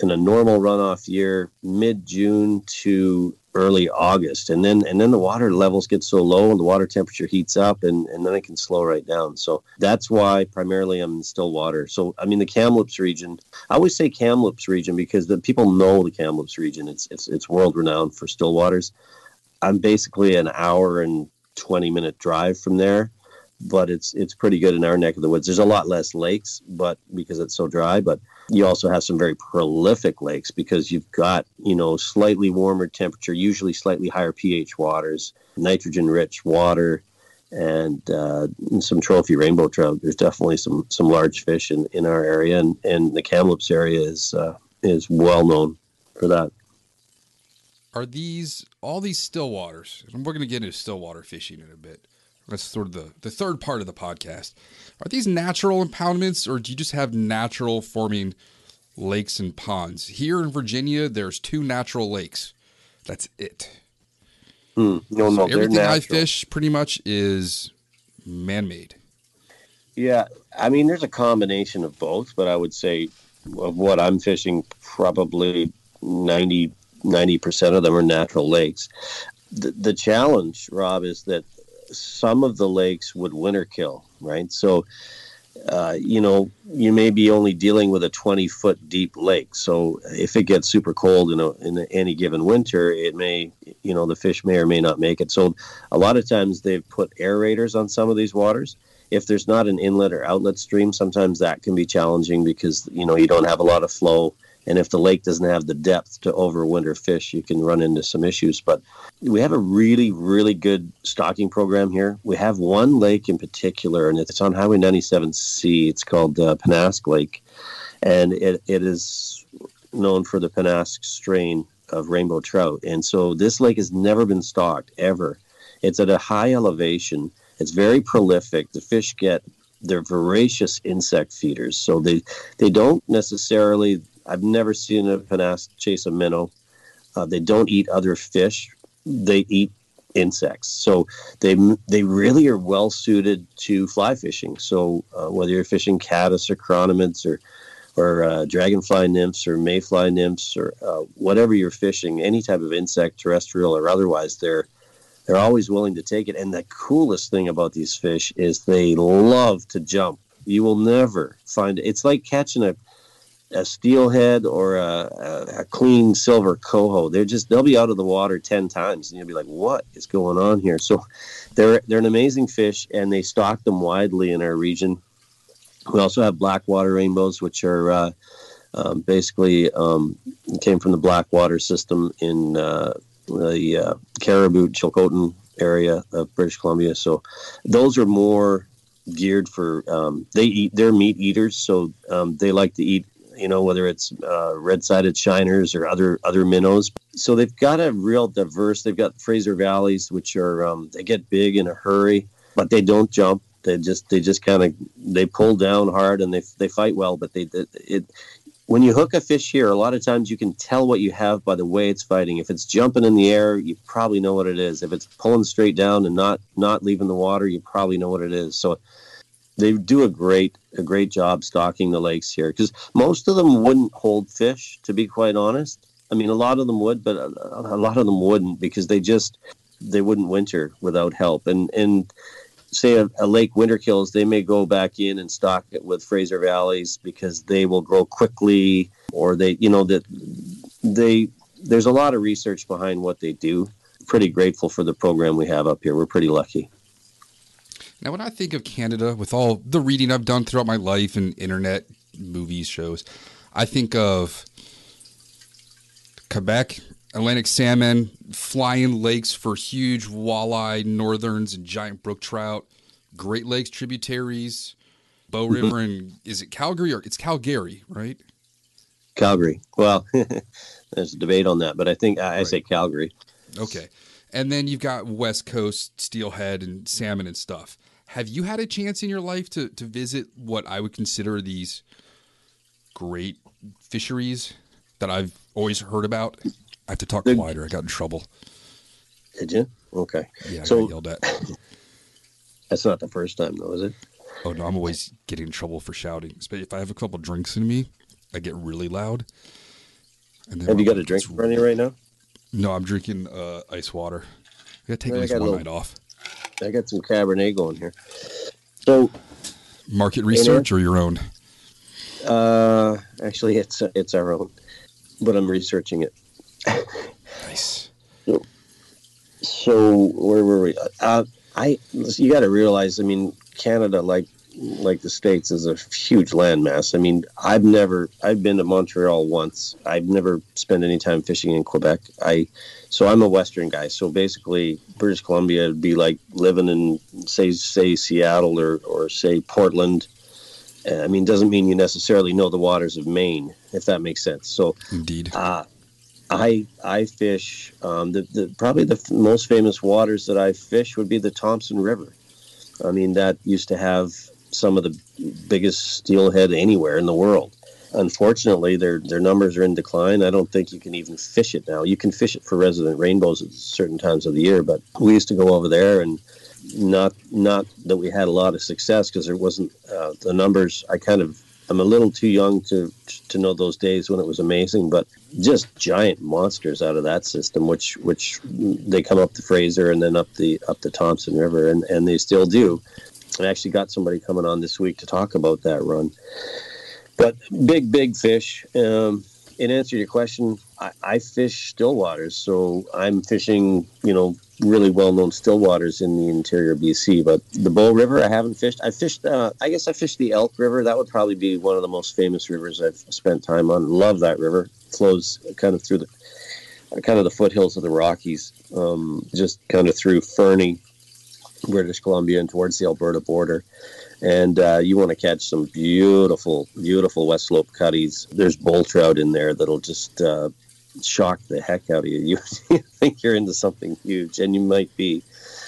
in a normal runoff year, mid June to early August, and then and then the water levels get so low and the water temperature heats up, and and then it can slow right down. So that's why primarily I'm in still water. So I mean the Kamloops region. I always say Kamloops region because the people know the Kamloops region. It's it's it's world renowned for still waters. I'm basically an hour and 20 minute drive from there but it's it's pretty good in our neck of the woods. There's a lot less lakes, but because it's so dry, but you also have some very prolific lakes because you've got you know slightly warmer temperature, usually slightly higher pH waters, nitrogen rich water, and uh, some trophy rainbow trout. There's definitely some some large fish in, in our area, and, and the Kamloops area is uh, is well known for that. Are these all these still waters? And we're going to get into stillwater fishing in a bit that's sort of the, the third part of the podcast. Are these natural impoundments or do you just have natural forming lakes and ponds? Here in Virginia, there's two natural lakes. That's it. Mm, no, so no, everything I fish pretty much is man made. Yeah, I mean, there's a combination of both, but I would say of what I'm fishing, probably 90 percent of them are natural lakes. The, the challenge, Rob, is that some of the lakes would winter kill, right? So, uh, you know, you may be only dealing with a 20 foot deep lake. So if it gets super cold in, a, in any given winter, it may, you know, the fish may or may not make it. So a lot of times they've put aerators on some of these waters. If there's not an inlet or outlet stream, sometimes that can be challenging because, you know, you don't have a lot of flow and if the lake doesn't have the depth to overwinter fish, you can run into some issues. But we have a really, really good stocking program here. We have one lake in particular, and it's on Highway 97C. It's called uh, Pennask Lake, and it, it is known for the Pennask strain of rainbow trout. And so this lake has never been stocked ever. It's at a high elevation. It's very prolific. The fish get they're voracious insect feeders, so they they don't necessarily I've never seen a pennask chase a minnow. Uh, they don't eat other fish. They eat insects. So they they really are well suited to fly fishing. So uh, whether you're fishing caddis or chironomids or or uh, dragonfly nymphs or mayfly nymphs or uh, whatever you're fishing, any type of insect, terrestrial or otherwise, they're they're always willing to take it. And the coolest thing about these fish is they love to jump. You will never find it. it's like catching a a steelhead or a, a, a, clean silver coho. They're just they'll be out of the water ten times, and you'll be like, "What is going on here?" So, they're they're an amazing fish, and they stock them widely in our region. We also have black water rainbows, which are uh, um, basically um, came from the black water system in uh, the uh, Cariboo Chilcotin area of British Columbia. So, those are more geared for um, they eat they're meat eaters so um, they like to eat you know, whether it's uh, red-sided shiners or other other minnows. So they've got a real diverse. They've got Fraser valleys, which are um, they get big in a hurry, but they don't jump. They just they just kind of they pull down hard and they they fight well, but they it. When you hook a fish here, a lot of times you can tell what you have by the way it's fighting. If it's jumping in the air, you probably know what it is. If it's pulling straight down and not not leaving the water, you probably know what it is. So they do a great a great job stocking the lakes here because most of them wouldn't hold fish to be quite honest. I mean a lot of them would but a, a, lot of them wouldn't because they just they wouldn't winter without help. And and say a, a lake winter kills they may go back in and stock it with fraser valleys because they will grow quickly or they you know that they there's a lot of research behind what they do. Pretty grateful for the program we have up here. We're pretty lucky now, when I think of Canada, with all the reading I've done throughout my life and internet, movies, shows, I think of Quebec, Atlantic salmon, flying lakes for huge walleye, northerns, and giant brook trout, Great Lakes tributaries, Bow Mm-hmm. River, and is it Calgary or it's Calgary, right? Calgary. Well, there's a debate on that, but I think I, I say Calgary. Okay. And then you've got West Coast steelhead and salmon and stuff. Have you had a chance in your life to, to visit what I would consider these great fisheries that I've always heard about? I have to talk The- quieter. I got in trouble. Did you? Okay. Yeah, I So- got yelled at. That's not the first time, though, is it? Oh no, I'm always getting in trouble for shouting. But if I have a couple drinks in me, I get really loud. And then Have you got a drink in front of you right now? No, I'm drinking uh, ice water. I gotta take Yeah, at least one little- night off. I got some Cabernet going here. So, Market research or your own? uh, actually, it's it's our own, but I'm researching it. Nice. So where were we? Uh, I you got to realize. I mean, Canada, like like the states, is a huge landmass. I mean, I've never I've been to Montreal once. I've never spent any time fishing in Quebec. I so I'm a Western guy. So basically, British Columbia would be like living in say say Seattle or or say Portland. I mean, doesn't mean you necessarily know the waters of Maine, if that makes sense. So Indeed. uh, I I fish um, the, the probably the f- most famous waters that I fish would be the Thompson River. I mean that used to have some of the biggest steelhead anywhere in the world. Unfortunately, their their numbers are in decline. I don't think you can even fish it now. You can fish it for resident rainbows at certain times of the year, but we used to go over there and not not that we had a lot of success because there wasn't uh, the numbers. I kind of I'm a little too young to to know those days when it was amazing, but just giant monsters out of that system, which which they come up the Fraser and then up the up the Thompson River, and and they still do. I actually got somebody coming on this week to talk about that run. But big, big fish. Um, in answer to your question, I, I fish still waters, so I'm fishing, you know, really well-known still waters in the interior BC. But the Bow River, I haven't fished. I fished. Uh, I guess I fished the Elk River. That would probably be one of the most famous rivers I've spent time on. Love that river. Flows kind of through the kind of the foothills of the Rockies, um, just kind of through Fernie, British Columbia, and towards the Alberta border. And uh, you want to catch some beautiful, beautiful West Slope cutties. There's bull trout in there that'll just uh, shock the heck out of you. You you think you're into something huge, and you might be.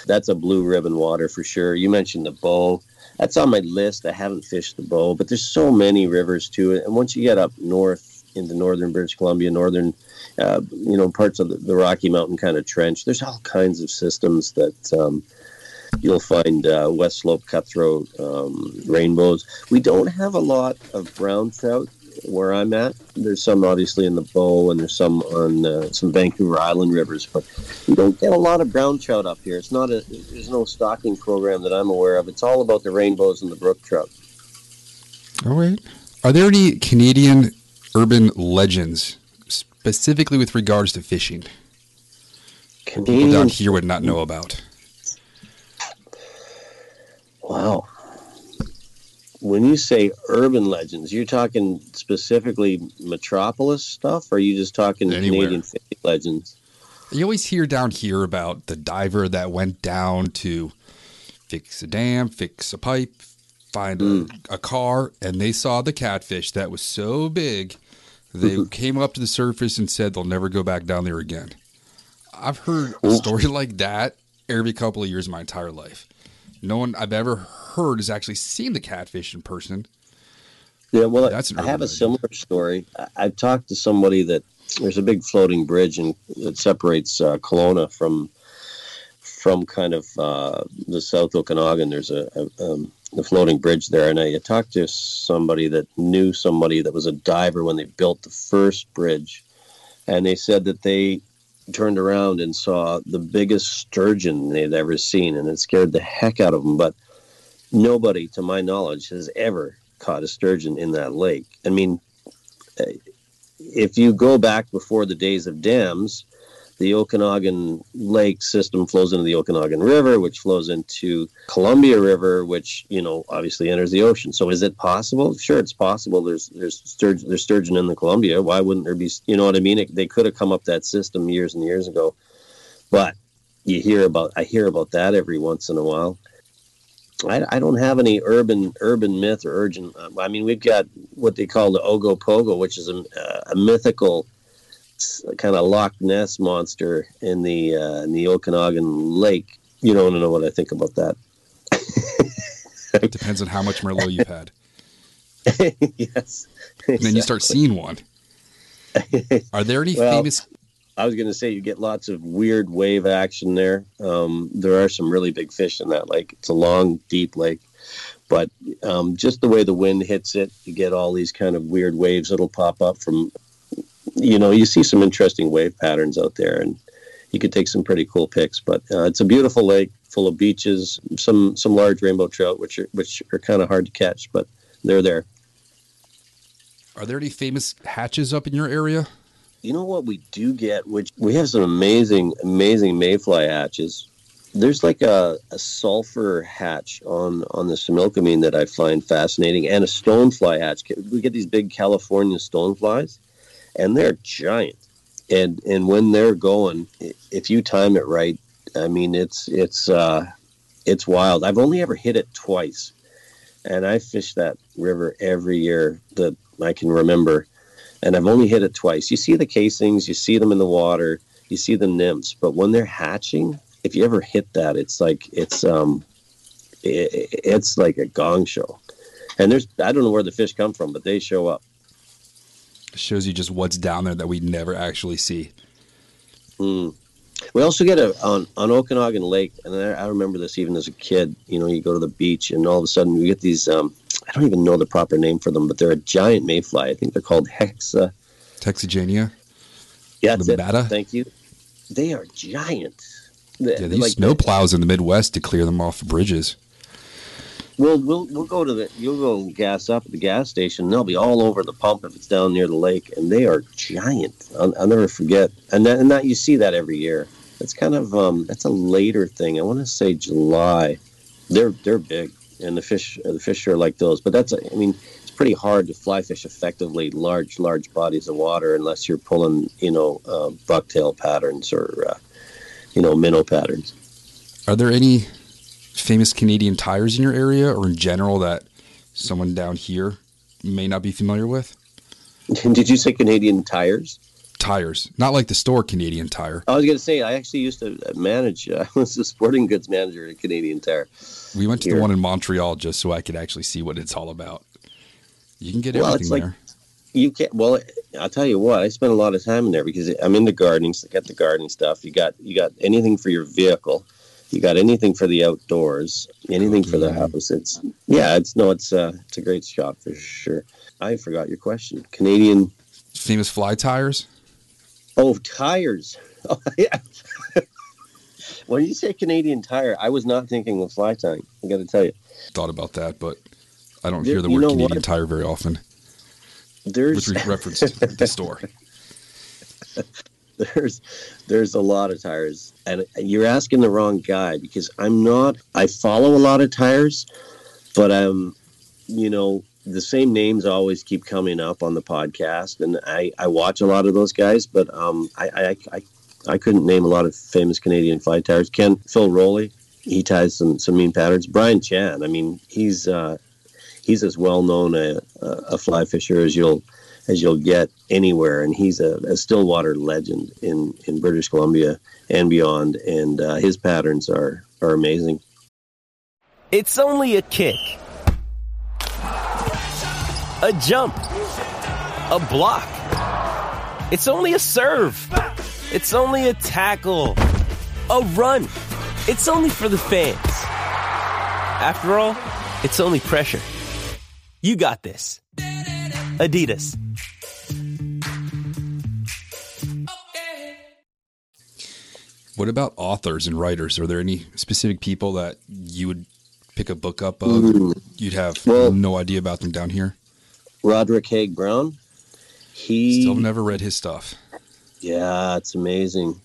That's a blue ribbon water for sure. You mentioned the bow. That's on my list. I haven't fished the bow, but there's so many rivers to it. And once you get up north into northern British Columbia, northern, uh, you know, parts of the, the Rocky Mountain kind of trench, there's all kinds of systems that um, you'll find uh, West Slope cutthroat um, rainbows. We don't have a lot of brown trout where I'm at. There's some obviously in the Bow, and there's some on uh, some Vancouver Island rivers, but we don't get a lot of brown trout up here. It's not a there's no stocking program that I'm aware of. It's all about the rainbows and the brook trout. All right. Are there any Canadian urban legends, specifically with regards to fishing, people down here would not know about? Wow. When you say urban legends, you're talking specifically metropolis stuff, or are you just talking Anywhere. Canadian legends? You always hear down here about the diver that went down to fix a dam, fix a pipe, find a, mm. a car, and they saw the catfish that was so big, they mm-hmm. came up to the surface and said they'll never go back down there again. I've heard a story like that every couple of years of my entire life. No one I've ever heard has actually seen the catfish in person. Yeah, well, That's I have urban a similar story. I, I've talked to somebody that there's a big floating bridge and that separates uh, Kelowna from from kind of uh, the South Okanagan. There's a, a, um, a floating bridge there, and I talked to somebody that knew somebody that was a diver when they built the first bridge, and they said that they turned around and saw the biggest sturgeon they'd ever seen, and it scared the heck out of them. But nobody, to my knowledge, has ever caught a sturgeon in that lake. I mean, eh, if you go back before the days of dams, the Okanagan Lake system flows into the Okanagan River, which flows into Columbia River, which you know obviously enters the ocean. So is it possible? Sure, it's possible. There's there's sturgeon, there's sturgeon in the Columbia. Why wouldn't there be? You know what I mean? It, they could have come up that system years and years ago, but you hear about I hear about that every once in a while. I, I don't have any urban urban myth or urgent. I mean, we've got what they call the Ogopogo, which is a, a mythical kind of Loch Ness monster in the uh, in the Okanagan Lake. You don't know what I think about that. it depends on how much Merlot you've had. yes. Exactly. And then you start seeing one. Are there any well, famous? I was going to say you get lots of weird wave action there. Um, there are some really big fish in that lake. It's a long, deep lake, but um, just the way the wind hits it, you get all these kind of weird waves that'll pop up from you know, you see some interesting wave patterns out there, and you could take some pretty cool pics. But uh, it's a beautiful lake full of beaches, some some large rainbow trout, which are which are kind of hard to catch, but they're there. Are there any famous hatches up in your area? You know what we do get, which we have some amazing, amazing mayfly hatches. There's like a, a sulfur hatch on on the Similkameen that I find fascinating, and a stonefly hatch. We get these big California stoneflies and they're giant. And and when they're going, if you time it right, I mean it's it's uh, it's wild. I've only ever hit it twice, and I fish that river every year that I can remember, and I've only hit it twice. You see the casings, you see them in the water, you see the nymphs, but when they're hatching, if you ever hit that, it's like it's um, it, it's like a gong show. And there's I don't know where the fish come from, but they show up shows you just what's down there that we never actually see. Mm. We also get a on on Okanagan Lake, and I, I, remember this even as a kid. You know, you go to the beach, and all of a sudden you get these. Um, I don't even know the proper name for them, but they're a giant mayfly. I think they're called hexa. Hexagenia. Yeah, that's it. Thank you. They are giant. Yeah, these like, snow plows in the Midwest to clear them off bridges. We'll we'll we'll go to the you'll go and gas up at the gas station. They'll be all over the pump if it's down near the lake, and they are giant. I'll, I'll never forget. And that, and that you see that every year. It's kind of um that's a later thing. I want to say July. They're they're big, and the fish the fish are like those. But that's I mean it's pretty hard to fly fish effectively large large bodies of water unless you're pulling you know uh, bucktail patterns or uh, you know minnow patterns. Are there any famous Canadian tires in your area or in general that someone down here may not be familiar with? Did you say Canadian tires? Tires, not like the store Canadian Tire. I was going to say I actually used to manage. Uh, I was a sporting goods manager at Canadian Tire. We went to here. the one in Montreal just so I could actually see what it's all about. You can get well, everything like, there. You can well. I'll tell you what. I spent a lot of time in there because I'm into gardening. So I got the gardening stuff. You got you got anything for your vehicle you got anything for the outdoors, anything for the house. It's yeah, it's no, it's uh, it's a great shop for sure. I forgot your question. Canadian famous fly tires. Oh, tires. Oh, yeah. when you say Canadian tire, I was not thinking of fly tying. I got to tell you. Thought about that, but I don't there, hear the word Canadian what? tire very often. There's reference to the store. there's there's a lot of tires. And you're asking the wrong guy because i'm not i follow a lot of tires but i'm you know the same names always keep coming up on the podcast and i i watch a lot of those guys but um i i i, I couldn't name a lot of famous canadian fly tires. Ken phil rowley he ties some some mean patterns. Brian chan i mean he's uh he's as well known a, a fly fisher as you'll as you'll get anywhere. And he's a, a Stillwater legend in, in British Columbia and beyond. And uh, his patterns are, are amazing. It's only a kick, a jump, a block. It's only a serve. It's only a tackle, a run. It's only for the fans. After all, it's only pressure. You got this. Adidas. What about authors and writers? Are there any specific people that you would pick a book up of? Mm. You'd have well, no idea about them down here. Roderick Haig Brown. He still never read his stuff. Yeah, it's amazing.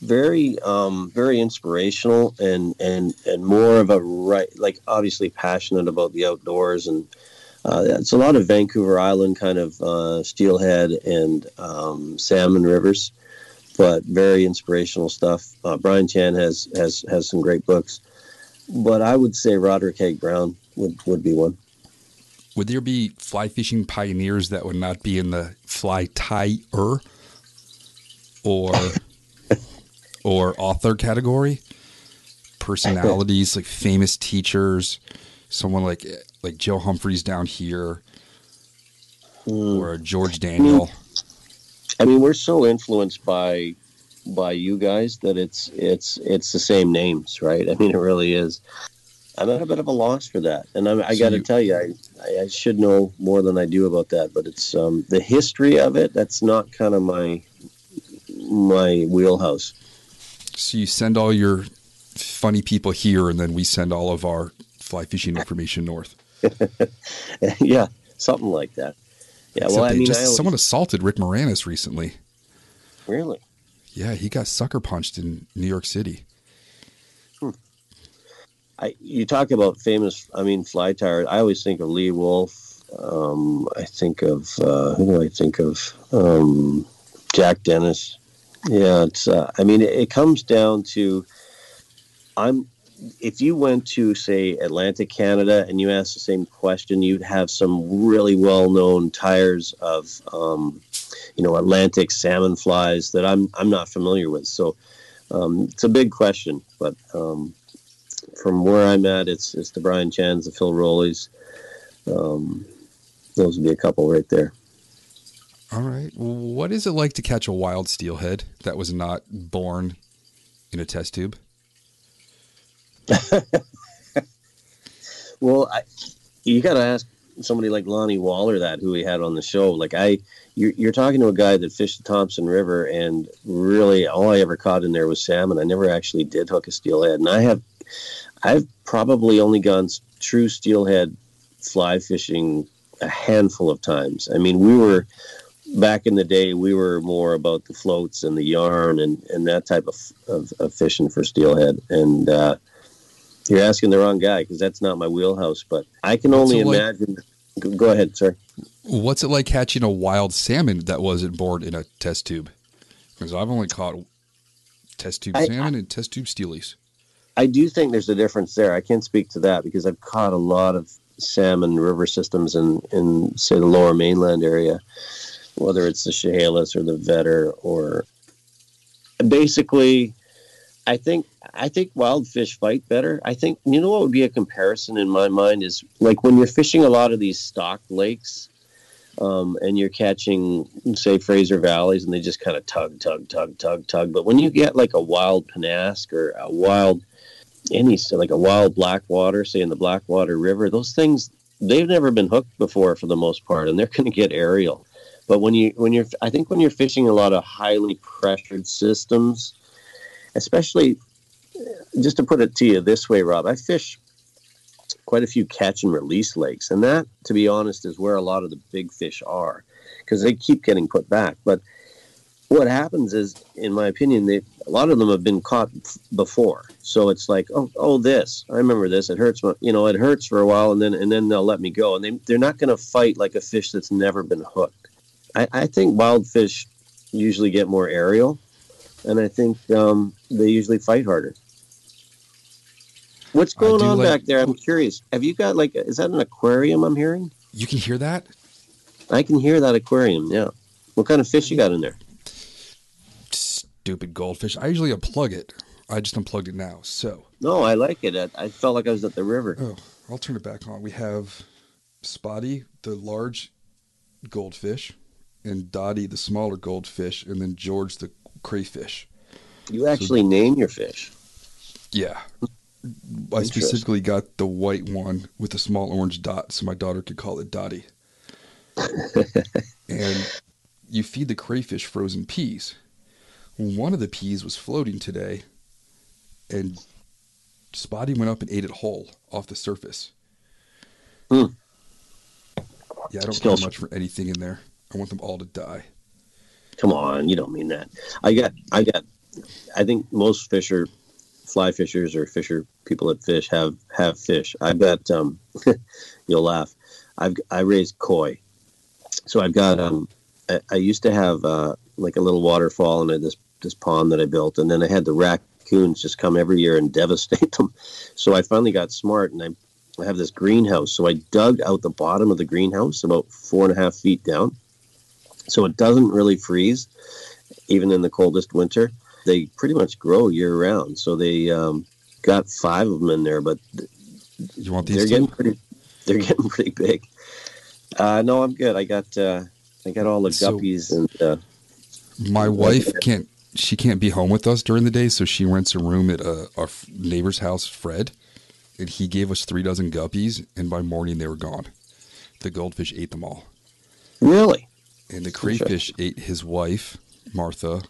very um, very inspirational and and and more of a right like obviously passionate about the outdoors and uh, it's a lot of Vancouver Island kind of uh, steelhead and um, salmon rivers, but very inspirational stuff. Uh, Brian Chan has has has some great books, but I would say Roderick Haig Brown would would be one. Would there be fly fishing pioneers that would not be in the fly tyer or or author category? Personalities like famous teachers, someone like like Joe Humphreys down here, Mm. or George Daniel. I mean, we're so influenced by by you guys that it's it's it's the same names, right? I mean, it really is. I'm at a bit of a loss for that, and I'm, I So got to tell you, I, I I should know more than I do about that. But it's um, the history of it. That's not kind of my my wheelhouse. So you send all your funny people here, and then we send all of our fly fishing information north. yeah, something like that. Yeah. Except well, I mean, just I always- someone assaulted Rick Moranis recently. really. Yeah, he got sucker punched in New York City. I, you talk about famous, I mean, fly tyer. I always think of Lee Wulff. Um, I think of uh, who do I think of? Um, Jack Dennis. Yeah, it's. Uh, I mean, it, it comes down to. I'm. If you went to say Atlantic Canada and you asked the same question, you'd have some really well-known tyers of, um, you know, Atlantic salmon flies that I'm I'm not familiar with. So um, it's a big question, but um, from where I'm at, it's it's the Brian Chans, the Phil Rowleys. Um, those would be a couple right there. All right. What is it like to catch a wild steelhead that was not born in a test tube? Well, I, you got to ask somebody like Lani Waller that who we had on the show. Like I, you're, you're talking to a guy that fished the Thompson River, and really all I ever caught in there was salmon. I never actually did hook a steelhead, and I have, I've probably only gone true steelhead fly fishing a handful of times. I mean, we were back in the day. We were more about the floats and the yarn and, and that type of, of, of fishing for steelhead, and. uh you're asking the wrong guy because that's not my wheelhouse. But I can only So, like- imagine. Go, ahead, sir. What's it like catching a wild salmon that wasn't born in a test tube? Because I've only caught test tube I- salmon and test tube steelies. I do think there's a difference there. I can't speak to that because I've caught a lot of salmon river systems in, in say the lower mainland area, whether it's the Chehalis or the Vedder or basically I think I think wild fish fight better. I think you know what would be a comparison in my mind is like when you're fishing a lot of these stock lakes, um, and you're catching say Fraser valleys, and they just kind of tug, tug, tug, tug, tug. But when you get like a wild Pennask or a wild any like a wild blackwater, say in the Blackwater River, those things they've never been hooked before for the most part, and they're going to get aerial. But when you when you're I think when you're fishing a lot of highly pressured systems, especially just to put it to you this way, Rob, I fish quite a few catch and release lakes, and that, to be honest, is where a lot of the big fish are because they keep getting put back. But what happens is, in my opinion, they, a lot of them have been caught before, so it's like, oh, oh, this, I remember this. It hurts, my- you know, it hurts for a while, and then and then they'll let me go, and they they're not going to fight like a fish that's never been hooked. I, I think wild fish usually get more aerial, and I think um, they usually fight harder. What's going on like- back there? I'm curious. Have you got like, is that an aquarium I'm hearing? You can hear that? I can hear that aquarium. Yeah. What kind of fish you got in there? Stupid goldfish. I usually unplug it. I just unplugged it now. So, No, I like it. I, I felt like I was at the river. oh, I'll turn it back on. We have Spotty, the large goldfish, and Dottie, the smaller goldfish, and then George, the crayfish. You actually name your fish. Yeah. I specifically got the white one with a small orange dot so my daughter could call it Dottie. and you feed the crayfish frozen peas. One of the peas was floating today, and Spotty went up and ate it whole off the surface. Hmm. Yeah, I don't Still- care much for anything in there. I want them all to die. Come on, you don't mean that. I got I got I think most fisher, fly fishers or fisher people that fish have have fish. I bet um, you'll laugh. I've I raise koi, so I've got um, I, I used to have uh, like a little waterfall in this this pond that I built, and then I had the raccoons just come every year and devastate them. So I finally got smart, and I I have this greenhouse. So I dug out the bottom of the greenhouse about four and a half feet down, so it doesn't really freeze, even in the coldest winter. They pretty much grow year round. So they um, got five of them in there, but You want they're these getting two? pretty. They're getting pretty big. Uh, no, I'm good. I got uh, I got all the So- guppies and uh, My wife can't. She can't be home with us during the day, so she rents a room at uh, our neighbor's house, Fred, and he gave us three dozen guppies, and by morning they were gone. The goldfish ate them all, really. And the crayfish ate his wife, Martha.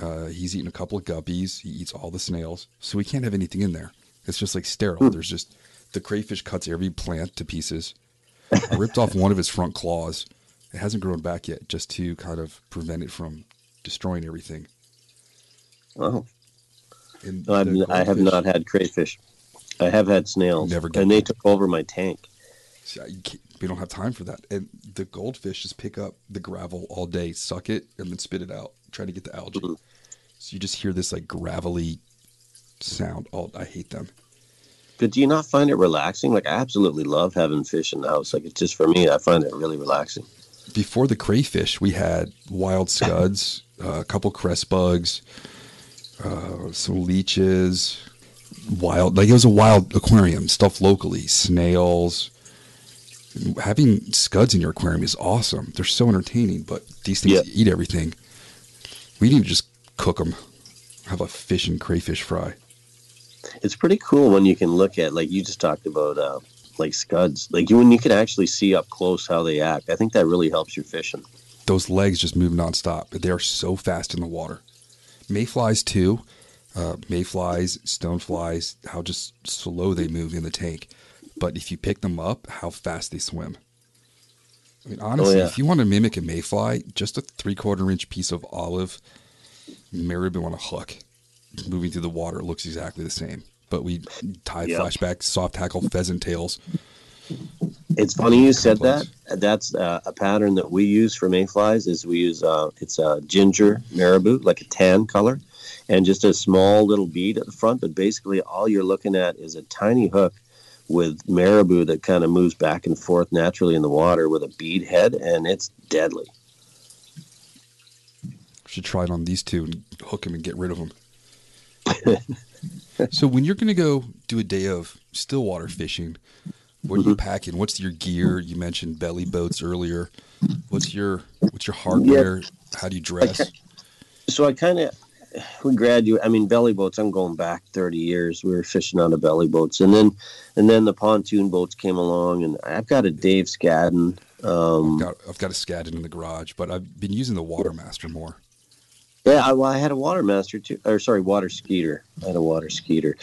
Uh, he's eaten a couple of guppies. He eats all the snails, so we can't have anything in there. It's just like sterile. There's just the crayfish cuts every plant to pieces. I ripped off one of his front claws. It hasn't grown back yet, just to kind of prevent it from destroying everything. Oh, And no, I have not had crayfish. I have had snails, Never and they took over my tank. We don't have time for that. And the goldfish just pick up the gravel all day, suck it, and then spit it out, trying to get the algae. Mhm. So you just hear this like gravelly sound. Oh, I hate them. But do you not find it relaxing? Like I absolutely love having fish in the house. Like it's just for me, I find it really relaxing. Before the crayfish, we had wild scuds, uh, a couple cress bugs, uh, some leeches, wild like it was a wild aquarium, stuff locally, snails. Having scuds in your aquarium is awesome. They're so entertaining, but these things Yeah. eat everything. We need to just cook them. Have a fish and crayfish fry. It's pretty cool when you can look at like you just talked about uh, like scuds. Like you when you can actually see up close how they act. I think that really helps your fishing. those legs just move nonstop. But they are so fast in the water. Mayflies too. Uh, mayflies, stoneflies, how just slow they move in the tank. But if you pick them up, how fast they swim. I mean, honestly, yeah. if you want to mimic a mayfly, just a three quarter inch piece of olive marabou on a hook moving through the water looks exactly the same. But we tie Yeah. flashback, soft tackle, pheasant tails. It's funny you said that. That's uh, a pattern that we use for mayflies. Is we use uh, it's a ginger marabou, like a tan color, and just a small little bead at the front. But basically, all you're looking at is a tiny hook with marabou that kind of moves back and forth naturally in the water with a bead head, and it's deadly. Should try it on these two and hook them and get rid of them. so when you're going to go do a day of stillwater fishing, what are you mm-hmm. packing? What's your gear? You mentioned belly boats earlier. What's your what's your hardware? How do you dress? so I kind of we graduate. I mean, belly boats. I'm going back 30 years. We were fishing out of belly boats, and then and then the pontoon boats came along, and I've got a Dave Scadden. Um, Got, I've got a Scadden in the garage, but I've been using the Watermaster more. yeah, I, well, I had a watermaster too, or sorry, water skeeter. I had a water skeeter,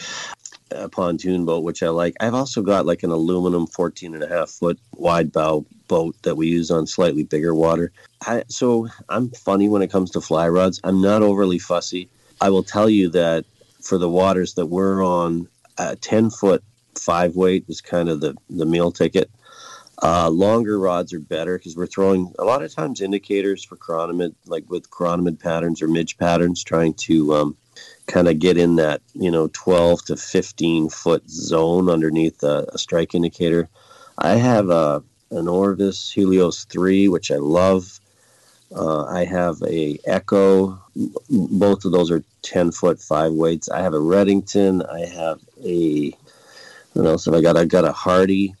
a pontoon boat, which I like. I've also got like an aluminum 14 and a half foot wide bow boat that we use on slightly bigger water. I, so I'm funny when it comes to fly rods. I'm not overly fussy. I will tell you that for the waters that we're on, a 10 foot five weight is kind of the, the meal ticket. Uh, longer rods are better because we're throwing a lot of times indicators for chironomid, like with chironomid patterns or midge patterns, trying to um, kind of get in that you know 12 to 15 foot zone underneath a, a strike indicator. I have a an Orvis Helios 3, which I love. Uh, I have a Echo. Both of those are 10 foot five weights. I have a Redington. I have a what else have I got? I got a Hardy.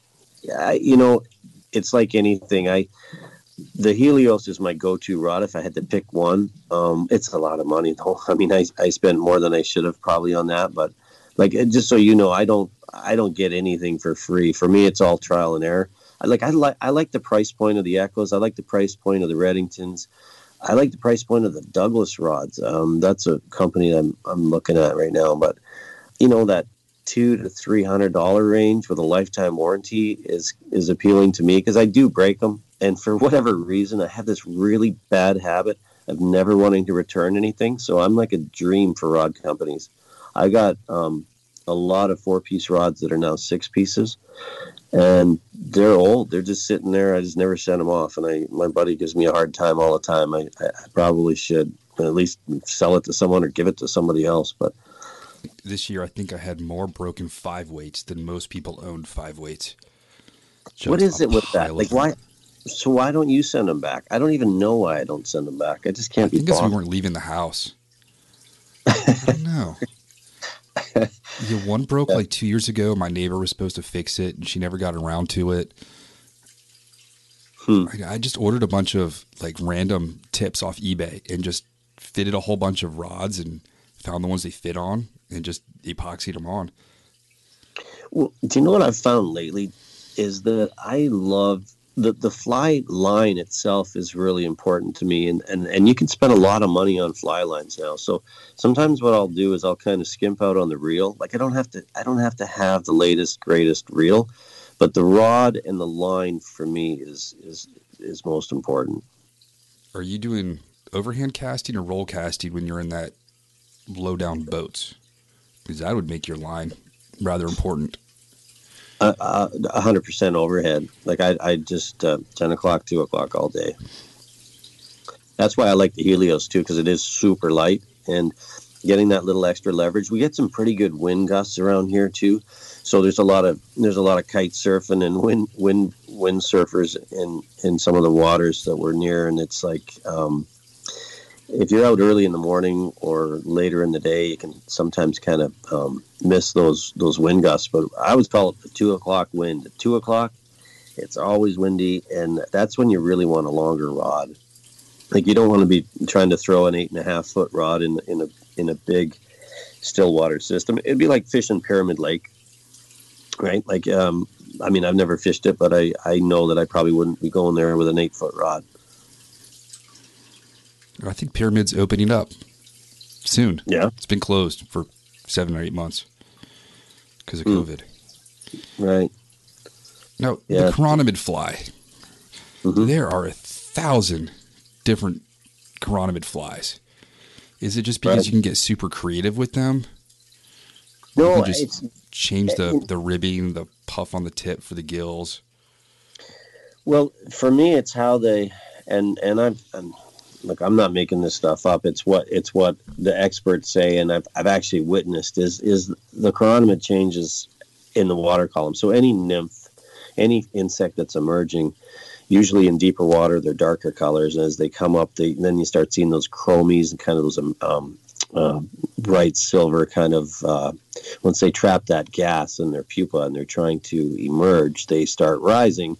I, you know, it's like anything. I the Helios is my go-to rod. If I had to pick one, um, it's a lot of money though. I mean, I I spent more than I should have probably on that, but like just so you know, I don't I don't get anything for free. For me, it's all trial and error. I like I like I like the price point of the Echoes. I like the price point of the Redingtons. I like the price point of the Douglas rods. Um, that's a company that I'm I'm looking at right now. But you know that two to three hundred dollar range with a lifetime warranty is is appealing to me because I do break them, and for whatever reason, I have this really bad habit of never wanting to return anything. So I'm like a dream for rod companies. I got um, a lot of four piece rods that are now six pieces, and they're old. They're just sitting there. I just never sent them off, and I my buddy gives me a hard time all the time. I, I probably should at least sell it to someone or give it to somebody else, but This year, I think I had more broken five weights than most people owned five weights. what Just is a it with that? Like them. So why don't you send them back? I don't even know why I don't send them back. I just can't be think it's we weren't leaving the house. I don't know. Yeah, one broke like two years ago. My neighbor was supposed to fix it, and she never got around to it. Hmm. I, I just ordered a bunch of like random tips off eBay and just fitted a whole bunch of rods and found the ones they fit on and just epoxied them on. Well, do you know what I've found lately? Is that I love the the fly line itself is really important to me, and, and and you can spend a lot of money on fly lines now. So sometimes what I'll do is I'll kind of skimp out on the reel. Like I don't have to I don't have to have the latest greatest reel, but the rod and the line for me is is is most important. Are you doing overhand casting or roll casting when you're in that low down boats? Because that would make your line rather important. Uh, a hundred percent overhead. Like I, I just uh, ten o'clock, two o'clock all day. That's why I like the Helios too, because it is super light and getting that little extra leverage. We get some pretty good wind gusts around here too, so there's a lot of there's a lot of kite surfing and wind wind wind surfers in in some of the waters that we're near, and it's like. Um, if you're out early in the morning or later in the day, you can sometimes kind of um, miss those those wind gusts. But I would call it the two o'clock wind. At two o'clock, it's always windy, and that's when you really want a longer rod. Like you don't want to be trying to throw an eight and a half foot rod in in a in a big still water system. It'd be like fishing Pyramid Lake, right? Like, um, I mean, I've never fished it, but I I know that I probably wouldn't be going there with an eight foot rod. I think Pyramid's opening up soon. Yeah, It's been closed for seven or eight months because of Hmm. COVID. right. Now, Yeah. the chironomid fly, Mhm. there are a thousand different chironomid flies. Is it just because Right. you can get super creative with them? No, You just it's change the, the ribbing, the puff on the tip for the gills. Well, for me, it's how they and and I'm, I'm look. I'm not making this stuff up. It's what it's what the experts say, and I've I've actually witnessed is is the chironomid changes in the water column. So any nymph, any insect that's emerging, usually in deeper water, they're darker colors, and as they come up, they then you start seeing those chromies and kind of those um, um, uh, bright silver kind of uh, once they trap that gas in their pupa and they're trying to emerge, they start rising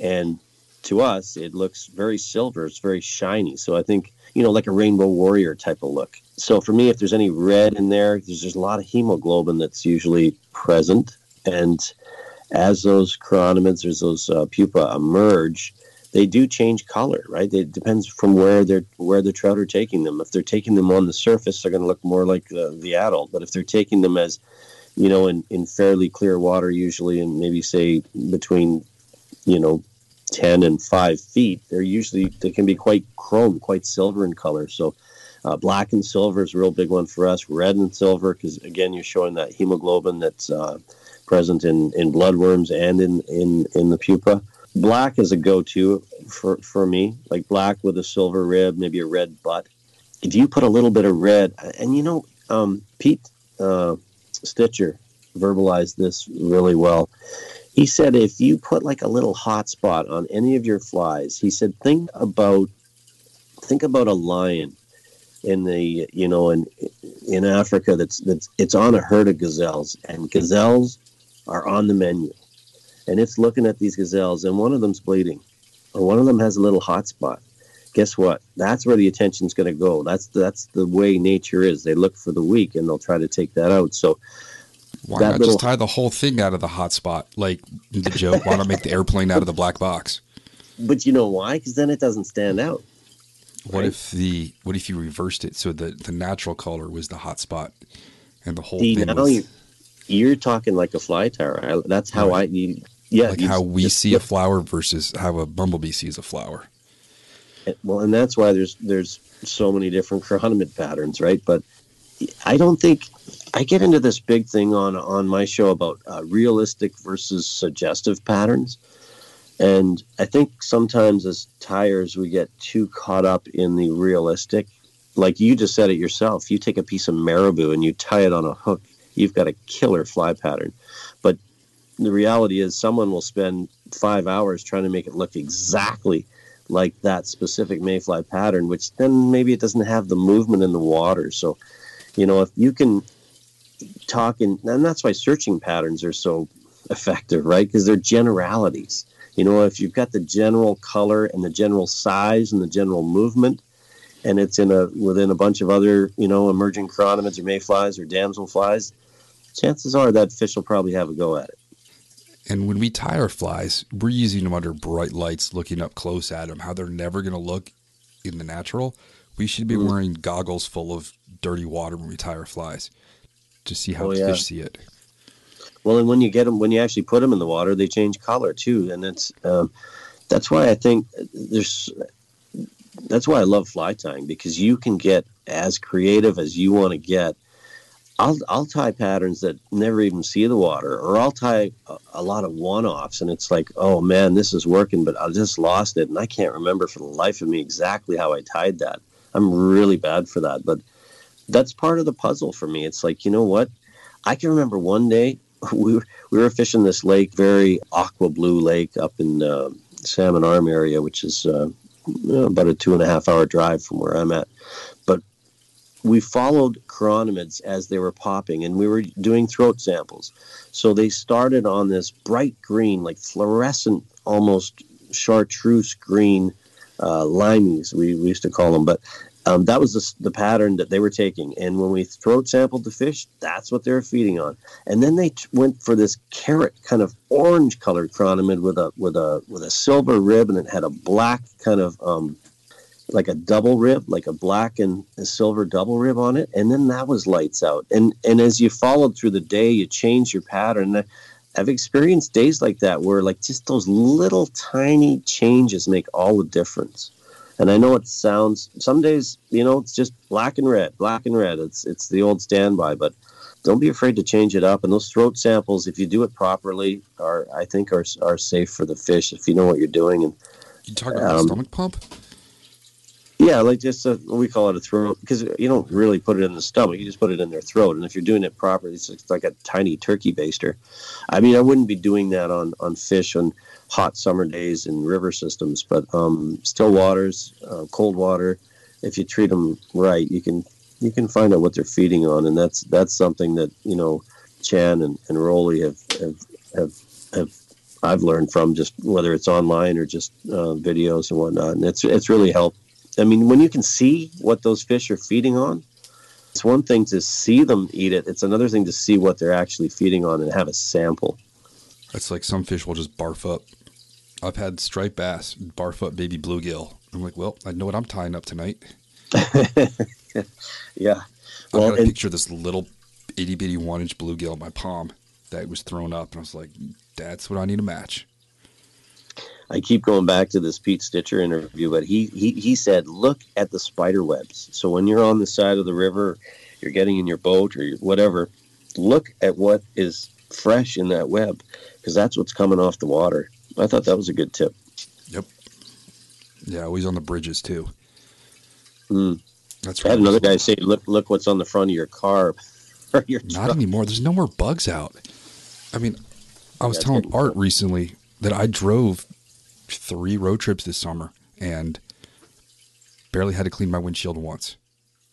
and to us it looks very silver. It's very shiny. So i think you know like a rainbow warrior type of look. So for me if there's any red in there there's, there's a lot of hemoglobin that's usually present. And as those chironomids or those uh, pupa emerge they do change color right? It depends from where they're where the trout are taking them. If they're taking them on the surface they're going to look more like the, the adult. But if they're taking them as you know in, in fairly clear water usually and maybe say between you know 10 and 5 feet they're usually they can be quite chrome quite silver in color. So uh, black and silver is a real big one for us. Red and silver because again you're showing that hemoglobin that's uh, present in, in bloodworms and in, in, in the pupa. Black is a go-to for, for me like black with a silver rib maybe a red butt. If you put a little bit of red and you know um, pete uh, stitcher verbalized this really well he said if you put like a little hot spot on any of your flies he said think about think about a lion in the you know in in africa that's that's it's on a herd of gazelles and gazelles are on the menu and it's looking at these gazelles and one of them's bleeding or one of them has a little hot spot guess what? That's where the attention's going to go. That's that's the way nature is. They look for the weak and they'll try to take that out. So Why not little- just tie the whole thing out of the hot spot? Like the joke, why not make the airplane out of the black box? but you know why because then it doesn't stand out What Right. if the what if you reversed it so the the natural color was the hot spot and the whole See, thing now was you, you're talking like a fly tower. I, that's how I, you, yeah, like how we just see a flower versus how a bumblebee sees a flower. well, and that's why there's there's so many different chironomid patterns, right? But I don't think I get into this big thing on on my show about uh, realistic versus suggestive patterns, and I think sometimes as tyers we get too caught up in the realistic. Like you just said it yourself, you take a piece of marabou and you tie it on a hook, you've got a killer fly pattern. But the reality is, someone will spend five hours trying to make it look exactly like that specific mayfly pattern, which then maybe it doesn't have the movement in the water. So, you know, if you can talk in, and that's why searching patterns are so effective, right? Because they're generalities. You know, if you've got the general color and the general size and the general movement, and it's in a within a bunch of other, you know, emerging chironomids or mayflies or damselflies, chances are that fish will probably have a go at it. And when we tie our flies, we're using them under bright lights, looking up close at them, how they're never going to look in the natural. We should be Mm. wearing goggles full of dirty water when we tie our flies to see how Oh, yeah. fish see it. Well, and when you get them, when you actually put them in the water, they change color too, and that's um, that's why I think there's that's why I love fly tying because you can get as creative as you want to get. I'll I'll tie patterns that never even see the water, or I'll tie a, a lot of one-offs, and it's like, oh man, this is working, but I just lost it, and I can't remember for the life of me exactly how I tied that. I'm really bad for that, but that's part of the puzzle for me. It's like, you know what? I can remember one day we were, we were fishing this lake, very aqua blue lake up in uh, Salmon Arm area, which is uh, about a two and a half hour drive from where I'm at. But we followed chironomids as they were popping, and we were doing throat samples. So they started on this bright green, like fluorescent, almost chartreuse green uh, limeys, we, we used to call them. But um, that was the, the pattern that they were taking. And when we throat sampled the fish, that's what they were feeding on. And then they t- went for this carrot kind of orange colored chironomid with a with a with a silver rib, and it had a black kind of um, like a double rib, like a black and a silver double rib on it. And then that was lights out. And and as you followed through the day, you changed your pattern. I've experienced days like that where like just those little tiny changes make all the difference. And I know it sounds some days, you know, it's just black and red, black and red. It's it's the old standby, but don't be afraid to change it up. And those throat samples, if you do it properly, are I think are are safe for the fish if you know what you're doing. And You talking about Um, stomach pump? Yeah, like just a, we call it a throat because you don't really put it in the stomach. You just put it in their throat, and if you're doing it properly, it's like a tiny turkey baster. I mean, I wouldn't be doing that on on fish on hot summer days in river systems, but um, still waters, uh, cold water. If you treat them right, you can you can find out what they're feeding on, and that's that's something that you know Chan and, and Rowley have have have have I've learned from just whether it's online or just uh, videos and whatnot, and it's it's really helped. I mean, when you can see what those fish are feeding on, it's one thing to see them eat it. It's another thing to see what they're actually feeding on and have a sample. It's like some fish will just barf up. I've had striped bass barf up baby bluegill. I'm like, well, I know what I'm tying up tonight. Yeah. Well, I've got a and- picture of this little itty bitty one inch bluegill in my palm that was thrown up, and I was like, that's what I need to match. I keep going back to this Pete Stitcher interview, but he, he, he said, look at the spider webs. So when you're on the side of the river, you're getting in your boat or whatever, look at what is fresh in that web because that's what's coming off the water. I thought that was a good tip. Yep. Yeah, always on the bridges too. Mm. That's I had right. another guy say, look, look what's on the front of your car or your Not anymore. There's no more bugs out. I mean, I was telling Art recently that I drove three road trips this summer and barely had to clean my windshield once.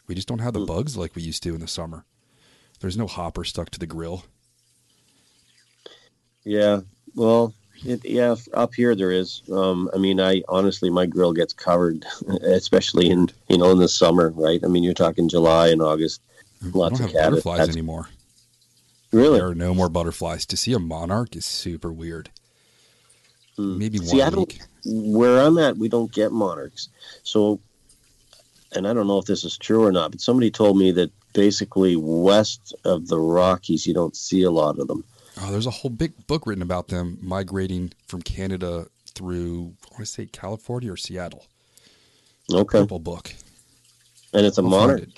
We just don't have the bugs like we used to in the summer. There's no hopper stuck to the grill. Yeah, well, it, yeah, up here there is. Um, I mean, I honestly, my grill gets covered, especially in you know in the summer, right? I mean, you're talking July and August. Lots of butterflies That's- anymore. Really? There are no more butterflies. To see a monarch is super weird. Hmm. Maybe one See, I a don't. Where I'm at, we don't get monarchs. So, and I don't know if this is true or not, but somebody told me that basically west of the Rockies, you don't see a lot of them. Oh, there's a whole big book written about them migrating from Canada through, I want to say California or Seattle. Okay. purple book. And it's a We'll monarch. it.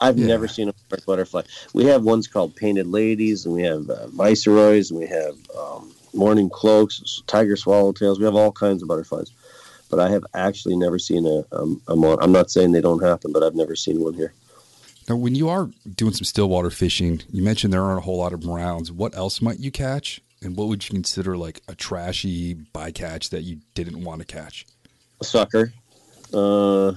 I've Yeah. never seen a butterfly. We have ones called painted ladies, and we have uh, viceroys, and we have um, morning cloaks, tiger swallowtails. We have all kinds of butterflies. But I have actually never seen a, um, a mon- I'm not saying they don't happen, but I've never seen one here. Now, when you are doing some stillwater fishing, you mentioned there aren't a whole lot of browns. What else might you catch? And what would you consider like a trashy bycatch that you didn't want to catch? A sucker. Uh,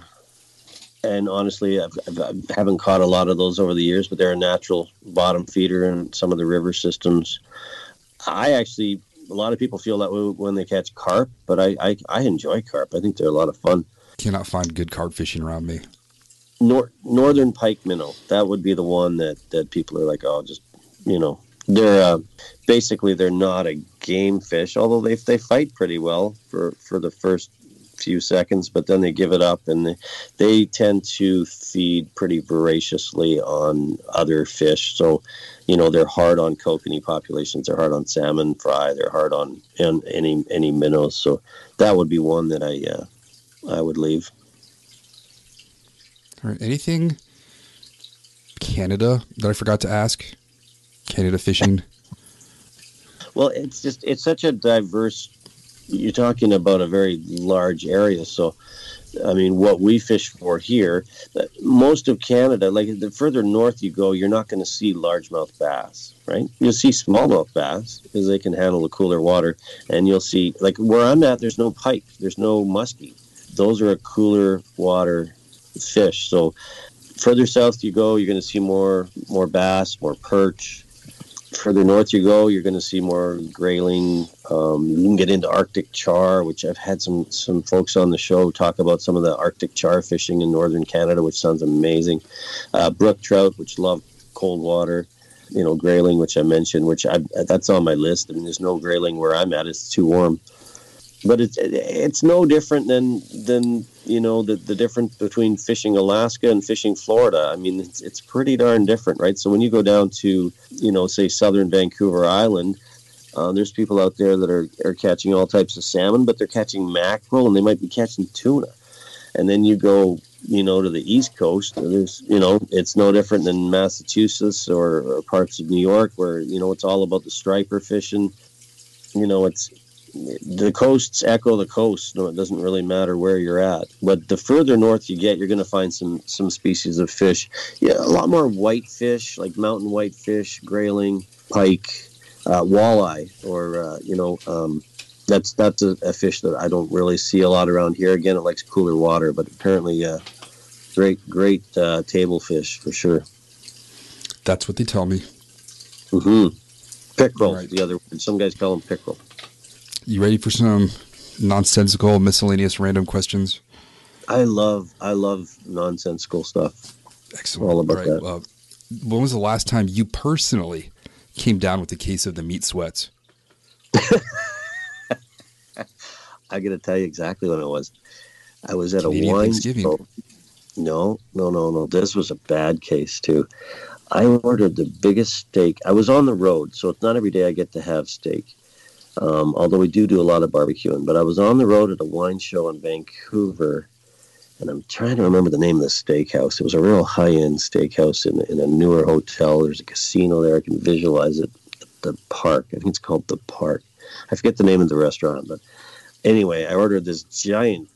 and honestly, I've, I've, I haven't caught a lot of those over the years, but they're a natural bottom feeder in some of the river systems. I actually, a lot of people feel that way when they catch carp, but I, I, I enjoy carp. I think they're a lot of fun. Cannot find good carp fishing around me. Nor- northern pike minnow, that would be the one that, that people are like, oh, just, you know, they're uh, basically they're not a game fish, although they, they fight pretty well for, for the first few seconds, but then they give it up and they, they tend to feed pretty voraciously on other fish. So, you know, they're hard on kokanee populations. They're hard on salmon fry. They're hard on, on any any minnows. So that would be one that I uh, I would leave. All right, anything Canada that I forgot to ask? Canada fishing. Well, it's just it's such a diverse. You're talking about a very large area, so I mean, what we fish for here, most of Canada, like the further north you go, you're not going to see largemouth bass, right? You'll see smallmouth bass because they can handle the cooler water, and you'll see like where I'm at, there's no pike, there's no muskie. Those are a cooler water fish. So further south you go, you're going to see more more bass, more perch further north you go, you're going to see more grayling. Um, you can get into Arctic char, which I've had some some folks on the show talk about some of the Arctic char fishing in northern Canada, which sounds amazing. Uh, brook trout, which love cold water. You know, grayling, which I mentioned, which I, that's on my list. I mean, there's no grayling where I'm at; it's too warm. But it's it's no different than than you know the the difference between fishing Alaska and fishing Florida. I mean, it's it's pretty darn different, right? So when you go down to you know say southern Vancouver Island, uh, there's people out there that are are catching all types of salmon, but they're catching mackerel and they might be catching tuna. And then you go you know to the east coast there's you know it's no different than massachusetts or, or parts of new york where you know it's all about the striper fishing you know it's the coasts echo the coast no it doesn't really matter where you're at but the further north you get you're going to find some some species of fish yeah a lot more whitefish like mountain whitefish grayling pike uh, walleye or uh, you know um, that's that's a, a fish that I don't really see a lot around here. Again, it likes cooler water, but apparently, uh, great great uh, table fish for sure. That's what they tell me. Mm-hmm. Pickerel, Right. the other word. Some guys call them pickerel. You ready for some nonsensical, miscellaneous, random questions? I love I love nonsensical stuff. Excellent. All about Right, that. uh, when was the last time you personally came down with a case of the meat sweats? I got to tell you exactly when it was. I was at Canadian a wine Thanksgiving. No, no, no, no. This was a bad case too. I ordered the biggest steak. I was on the road, so it's not every day I get to have steak. Um, although we do do a lot of barbecuing, but I was on the road at a wine show in Vancouver, and I'm trying to remember the name of the steakhouse. It was a real high-end steakhouse in, in a newer hotel. There's a casino there. I can visualize it. The Park. I think it's called the Park. I forget the name of the restaurant, but anyway, I ordered this giant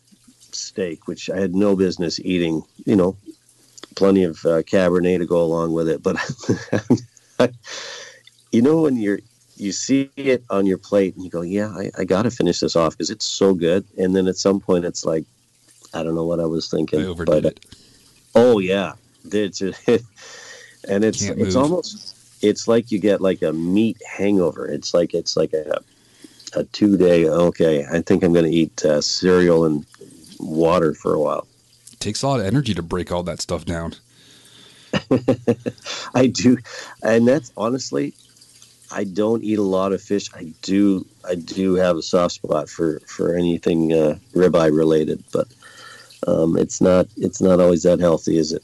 steak, which I had no business eating. You know, plenty of uh, Cabernet to go along with it. But you know, when you're you see it on your plate and you go, "Yeah, I, I got to finish this off because it's so good." And then at some point, it's like, I don't know what I was thinking. I overdid but, it. Oh yeah, it's and it's Can't it's move. almost it's like you get like a meat hangover. It's like it's like a a two day. Okay, I think I'm going to eat uh, cereal and water for a while. It takes a lot of energy to break all that stuff down. I do, and that's honestly, I don't eat a lot of fish. I do, I do have a soft spot for for anything uh, ribeye related, but um, it's not it's not always that healthy, is it?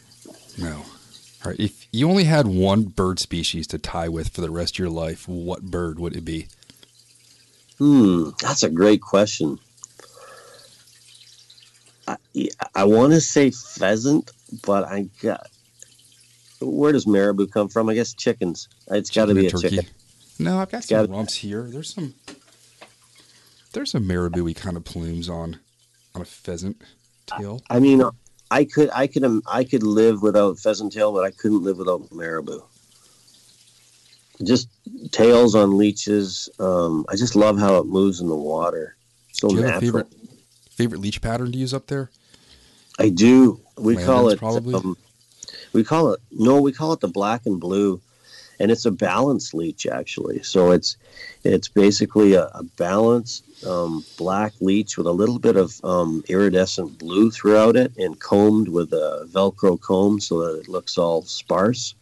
No. All right. If you only had one bird species to tie with for the rest of your life, what bird would it be? Hmm, that's a great question. I, I want to say pheasant, but I got. Where does marabou come from? I guess chickens. It's got to be a turkey. chicken. No, I've got some rumps here. There's some. There's some marabou kind of plumes on, on a pheasant tail. I mean, I could, I could, um, I could live without pheasant tail, but I couldn't live without marabou. Just tails on leeches. Um, I just love how it moves in the water. So have a natural. favorite favorite leech pattern to use up there? I do. We call it probably? Um, we call it no. We call it the black and blue, and it's a balanced leech actually. So it's it's basically a, a balanced um, black leech with a little bit of um, iridescent blue throughout it, and combed with a Velcro comb so that it looks all sparse.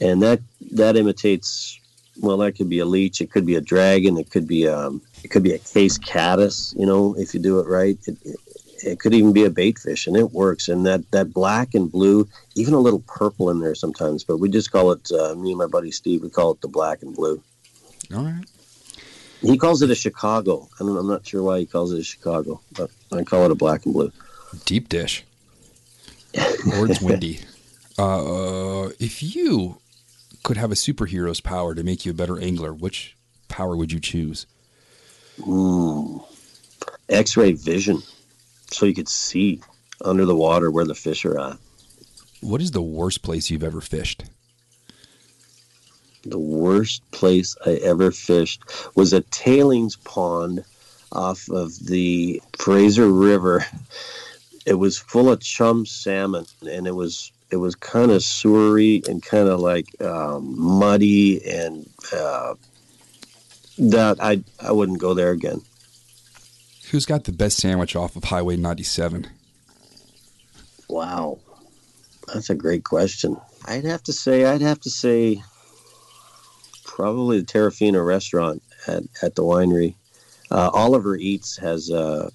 And that that imitates. Well, that could be a leech. It could be a dragon. It could be um, it could be a case caddis. You know, if you do it right. It, it, it could even be a bait fish and it works and that that black and blue even a little purple in there sometimes but we just call it uh, me and my buddy steve we call it the black and blue All right. he calls it a chicago I don't, i'm not sure why he calls it a chicago but i call it a black and blue Deep dish. or it's windy. Uh, if you could have a superhero's power to make you a better angler, which power would you choose? mm. x-ray vision so you could see under the water where the fish are at What is the worst place you've ever fished? the worst place I ever fished was a tailings pond off of the Fraser River. It was full of chum salmon, and it was it was kind of sewery and kind of like um, muddy, and uh, that I I wouldn't go there again. Who's got the best sandwich off of Highway 97? Wow, that's a great question. I'd have to say I'd have to say probably the Terrafina restaurant at, at the winery. Uh, Oliver Eats has uh,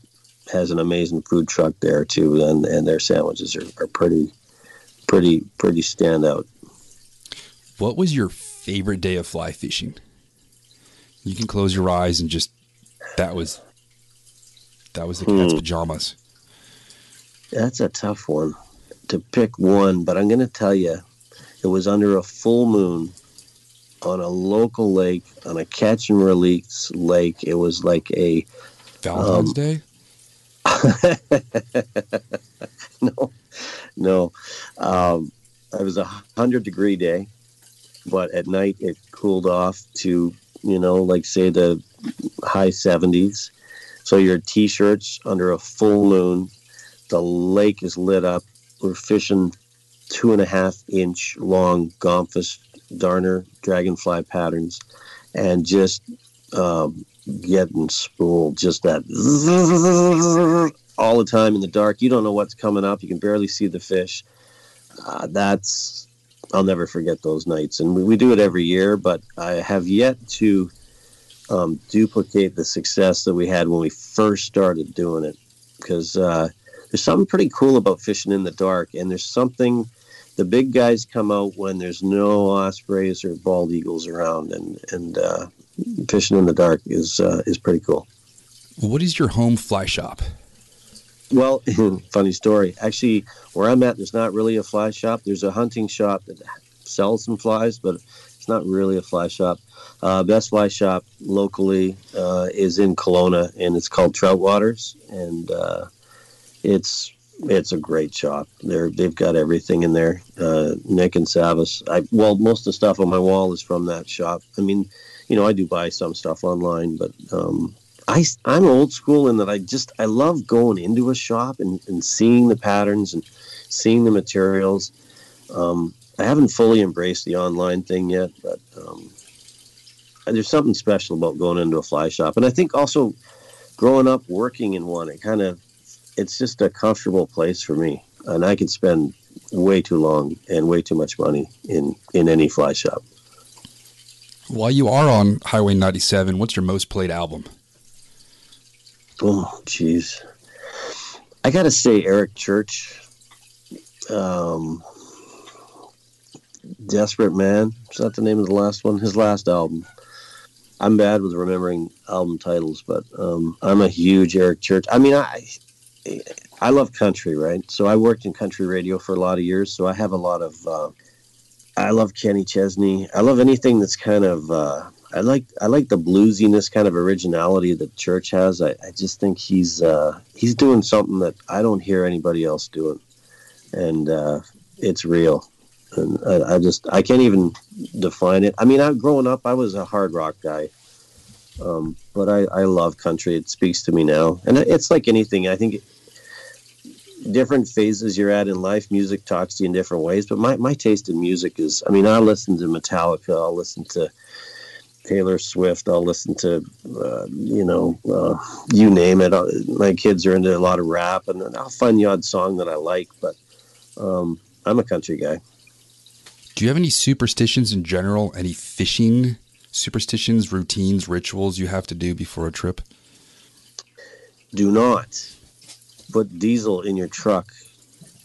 has an amazing food truck there too, and, and their sandwiches are, are pretty pretty pretty standout. What was your favorite day of fly fishing? You can close your eyes and just that was that was the cat's Hmm. pajamas. That's a tough one to pick one, but I'm going to tell you, it was under a full moon on a local lake, on a catch and release lake. It was like a Valentine's Um, Day? no, no. Um, it was a hundred degree day, but at night it cooled off to you know, like say the high seventies. So your t-shirts under a full moon, the lake is lit up. We're fishing two and a half inch long gompus darner dragonfly patterns, and just um, getting spooled. Just that all the time in the dark. You don't know what's coming up. You can barely see the fish. Uh, that's I'll never forget those nights, and we, we do it every year. But I have yet to um, duplicate the success that we had when we first started doing it, because uh, there's something pretty cool about fishing in the dark, and there's something. The big guys come out when there's no ospreys or bald eagles around, and and uh, fishing in the dark is uh, is pretty cool. What is your home fly shop? Well, funny story. Actually, where I'm at, there's not really a fly shop. There's a hunting shop that sells some flies, but it's not really a fly shop. Uh, best fly shop locally uh, is in Kelowna, and it's called Trout Waters, and uh, it's it's a great shop. They're they've got everything in there. Uh, Nick and Savas. I well, most of the stuff on my wall is from that shop. I mean, you know, I do buy some stuff online, but um, I, I'm old school in that I just I love going into a shop and, and seeing the patterns and seeing the materials. Um, I haven't fully embraced the online thing yet, but um, there's something special about going into a fly shop. And I think also growing up working in one, it kind of it's just a comfortable place for me, and I could spend way too long and way too much money in in any fly shop. While you are on Highway 97, what's your most played album? Oh, jeez. I gotta say, Eric Church, um, "Desperate Man." Is that the name of the last one? His last album. I'm bad with remembering album titles, but um, I'm a huge Eric Church. I mean, I I love country, right? So I worked in country radio for a lot of years, so I have a lot of. Uh, I love Kenny Chesney. I love anything that's kind of. Uh, I like I like the bluesiness kind of originality that Church has. I, I just think he's uh, he's doing something that I don't hear anybody else doing, and uh, it's real. I, I just I can't even define it. I mean, I growing up, I was a hard rock guy, um, but I, I love country. It speaks to me now, and it's like anything. I think different phases you're at in life, music talks to you in different ways. But my, my taste in music is, I mean, I listen to Metallica, I'll listen to Taylor Swift, I'll listen to, uh, you know, uh, you name it. Uh, my kids are into a lot of rap, and I'll find the odd song that I like. But um, I'm a country guy. Do you have any superstitions in general? Any fishing superstitions, routines, rituals you have to do before a trip? Do not put diesel in your truck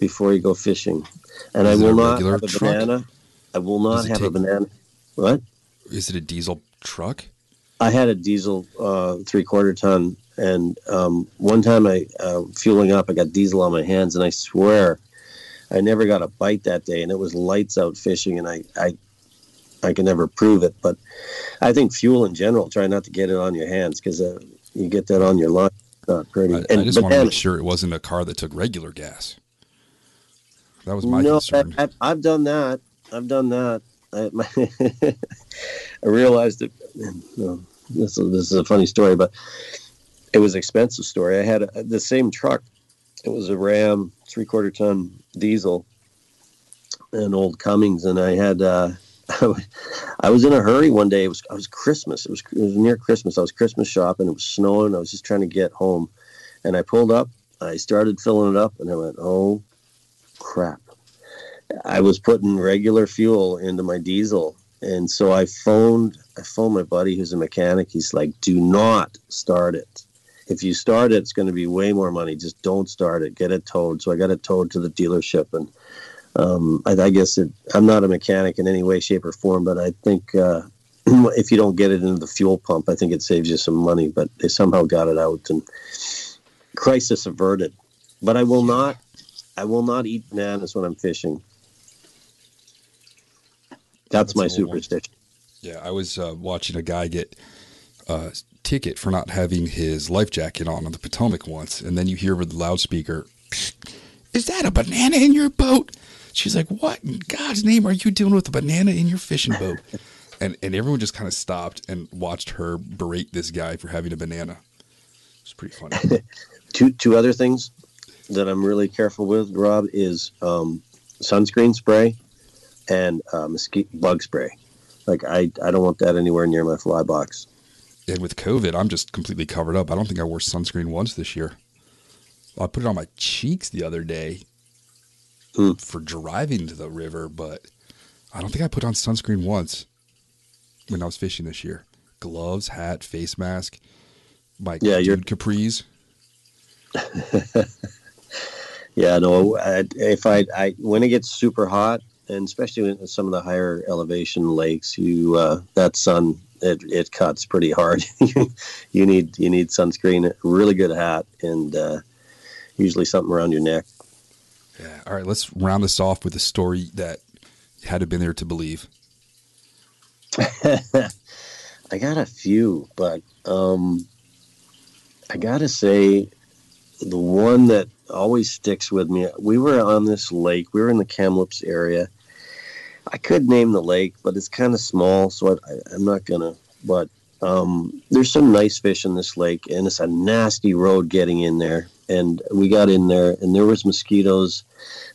before you go fishing. And Is I will not have a truck? banana. I will not have take, a banana. What? Is it a diesel truck? I had a diesel uh, three quarter ton, and um, one time I uh, fueling up, I got diesel on my hands, and I swear I never got a bite that day, and it was lights out fishing, and I I I can never prove it, but I think fuel in general, try not to get it on your hands because uh, you get that on your line not pretty. I, and, I just want to make sure it wasn't a car that took regular gas. That was my no, concern. I, have done that. I've done that. I, my I realized that you this, is, this is a funny story, but it was an expensive story. I had a, the same truck. It was a Ram three quarter ton diesel, an old Cummins, and I had. Uh, I was in a hurry one day. It was I was Christmas. It was it was near Christmas. I was Christmas shopping. It was snowing. I was just trying to get home, and I pulled up. I started filling it up, and I went, "Oh, crap!" I was putting regular fuel into my diesel, and so I phoned. I phoned my buddy who's a mechanic. He's like, "Do not start it. If you start it, it's going to be way more money. Just don't start it. Get it towed." So I got it towed to the dealership, and um, I, I, guess it, I'm not a mechanic in any way, shape, or form, but I think uh, if you don't get it into the fuel pump, I think it saves you some money. But they somehow got it out, and crisis averted. But I will not, I will not eat bananas when I'm fishing. That's, That's my superstition. Yeah, I was uh, watching a guy get a ticket for not having his life jacket on on the Potomac once, and then you hear with the loudspeaker, "Is that a banana in your boat?" She's like, "What in God's name are you doing with a banana in your fishing boat?" and and everyone just kind of stopped and watched her berate this guy for having a banana. It's pretty funny. two two other things that I'm really careful with, Rob, is um, sunscreen spray and uh, mosquito bug spray. Like I I don't want that anywhere near my fly box. And with COVID, I'm just completely covered up. I don't think I wore sunscreen once this year. I put it on my cheeks the other day mm. for driving to the river, but I don't think I put on sunscreen once when I was fishing this year. Gloves, hat, face mask, my yeah, dude you're... capris. yeah, no. I, if I, I when it gets super hot, and especially in some of the higher elevation lakes, you uh, that sun it, it cuts pretty hard. you need you need sunscreen, a really good hat, and uh, usually something around your neck. Yeah. All right. Let's round this off with a story that had to been there to believe. I got a few, but um, I gotta say, the one that always sticks with me. We were on this lake. We were in the Kamloops area. I could name the lake, but it's kind of small, so I, am not gonna. But um, there's some nice fish in this lake, and it's a nasty road getting in there and we got in there and there was mosquitoes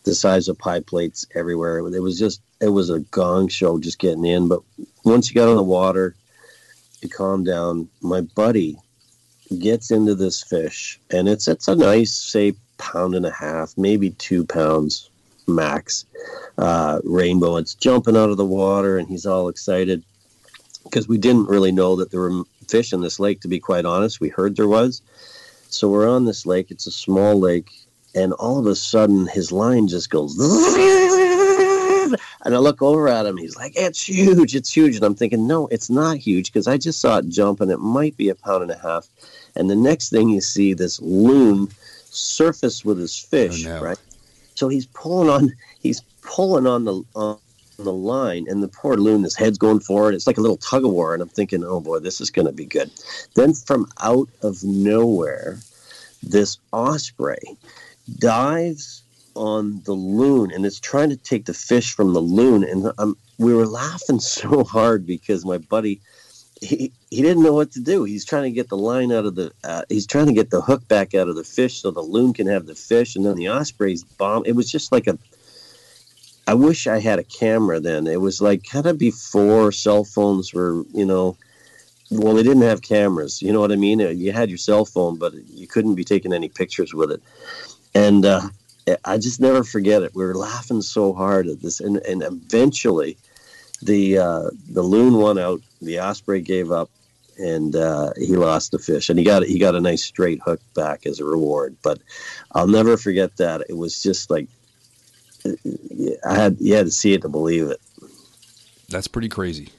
the size of pie plates everywhere it was just it was a gong show just getting in but once you got on the water you calm down my buddy gets into this fish and it's it's a nice say pound and a half maybe two pounds max uh, rainbow it's jumping out of the water and he's all excited because we didn't really know that there were fish in this lake to be quite honest we heard there was so we're on this lake. It's a small lake, and all of a sudden his line just goes. And I look over at him. He's like, "It's huge! It's huge!" And I'm thinking, "No, it's not huge because I just saw it jump, and it might be a pound and a half." And the next thing you see, this loon surface with his fish, Oh, no. right? So he's pulling on he's pulling on the on the line, and the poor loon, his head's going forward. It's like a little tug of war, and I'm thinking, oh boy, this is going to be good. Then from out of nowhere, this osprey dives on the loon and it's trying to take the fish from the loon and um, we were laughing so hard because my buddy he, he didn't know what to do. He's trying to get the line out of the uh, he's trying to get the hook back out of the fish so the loon can have the fish and then the osprey's bomb. It was just like a i wish i had a camera then. It was like kind of before cell phones were you know well they didn't have cameras you know what i mean? You had your cell phone but you couldn't be taking any pictures with it. And uh, I just never forget it. We were laughing so hard at this, and, and eventually, the uh, the loon won out. The osprey gave up, and uh, he lost the fish. And he got he got a nice straight hook back as a reward. But I'll never forget that. It was just like I had you had to see it to believe it. That's pretty crazy.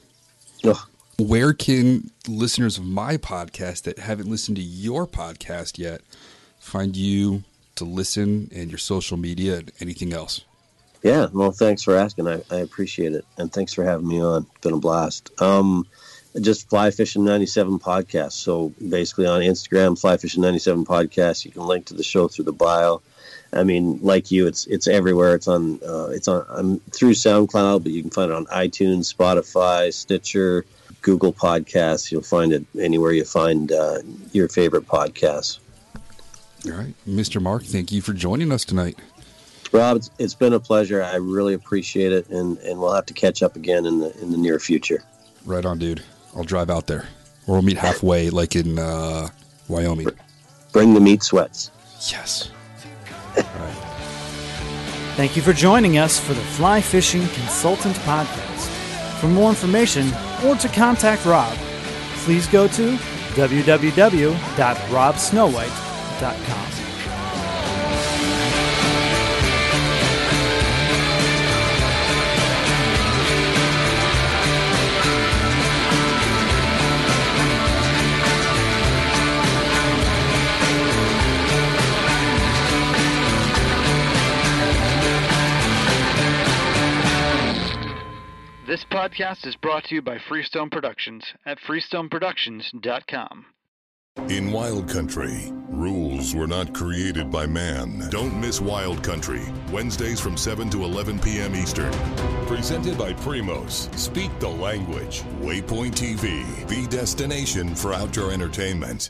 Ugh. Where can listeners of my podcast that haven't listened to your podcast yet find you to listen and your social media and anything else? Yeah, well, thanks for asking. I, I appreciate it, and thanks for having me on. It's been a blast. Um, just Fly Fishing ninety seven podcast. So basically, on Instagram, Fly Fishing ninety seven podcast. You can link to the show through the bio. I mean, like you, it's it's everywhere. It's on uh, it's on I'm through SoundCloud, but you can find it on iTunes, Spotify, Stitcher, Google Podcasts. You'll find it anywhere you find uh, your favorite podcasts. All right. Mr. Mark, thank you for joining us tonight. Rob, it's, it's been a pleasure. I really appreciate it, and, and we'll have to catch up again in the in the near future. Right on, dude. I'll drive out there. Or we'll meet halfway, like in uh, Wyoming. Bring the meat sweats. Yes. Thank you for joining us for the Fly Fishing Consultant Podcast. For more information or to contact Rob, please go to www.robsnowhite.com. This podcast is brought to you by Freestone Productions at freestoneproductions.com. In Wild Country, rules were not created by man. Don't miss Wild Country, Wednesdays from 7 to 11 p.m. Eastern. Presented by Primos. Speak the language. Waypoint TV, the destination for outdoor entertainment.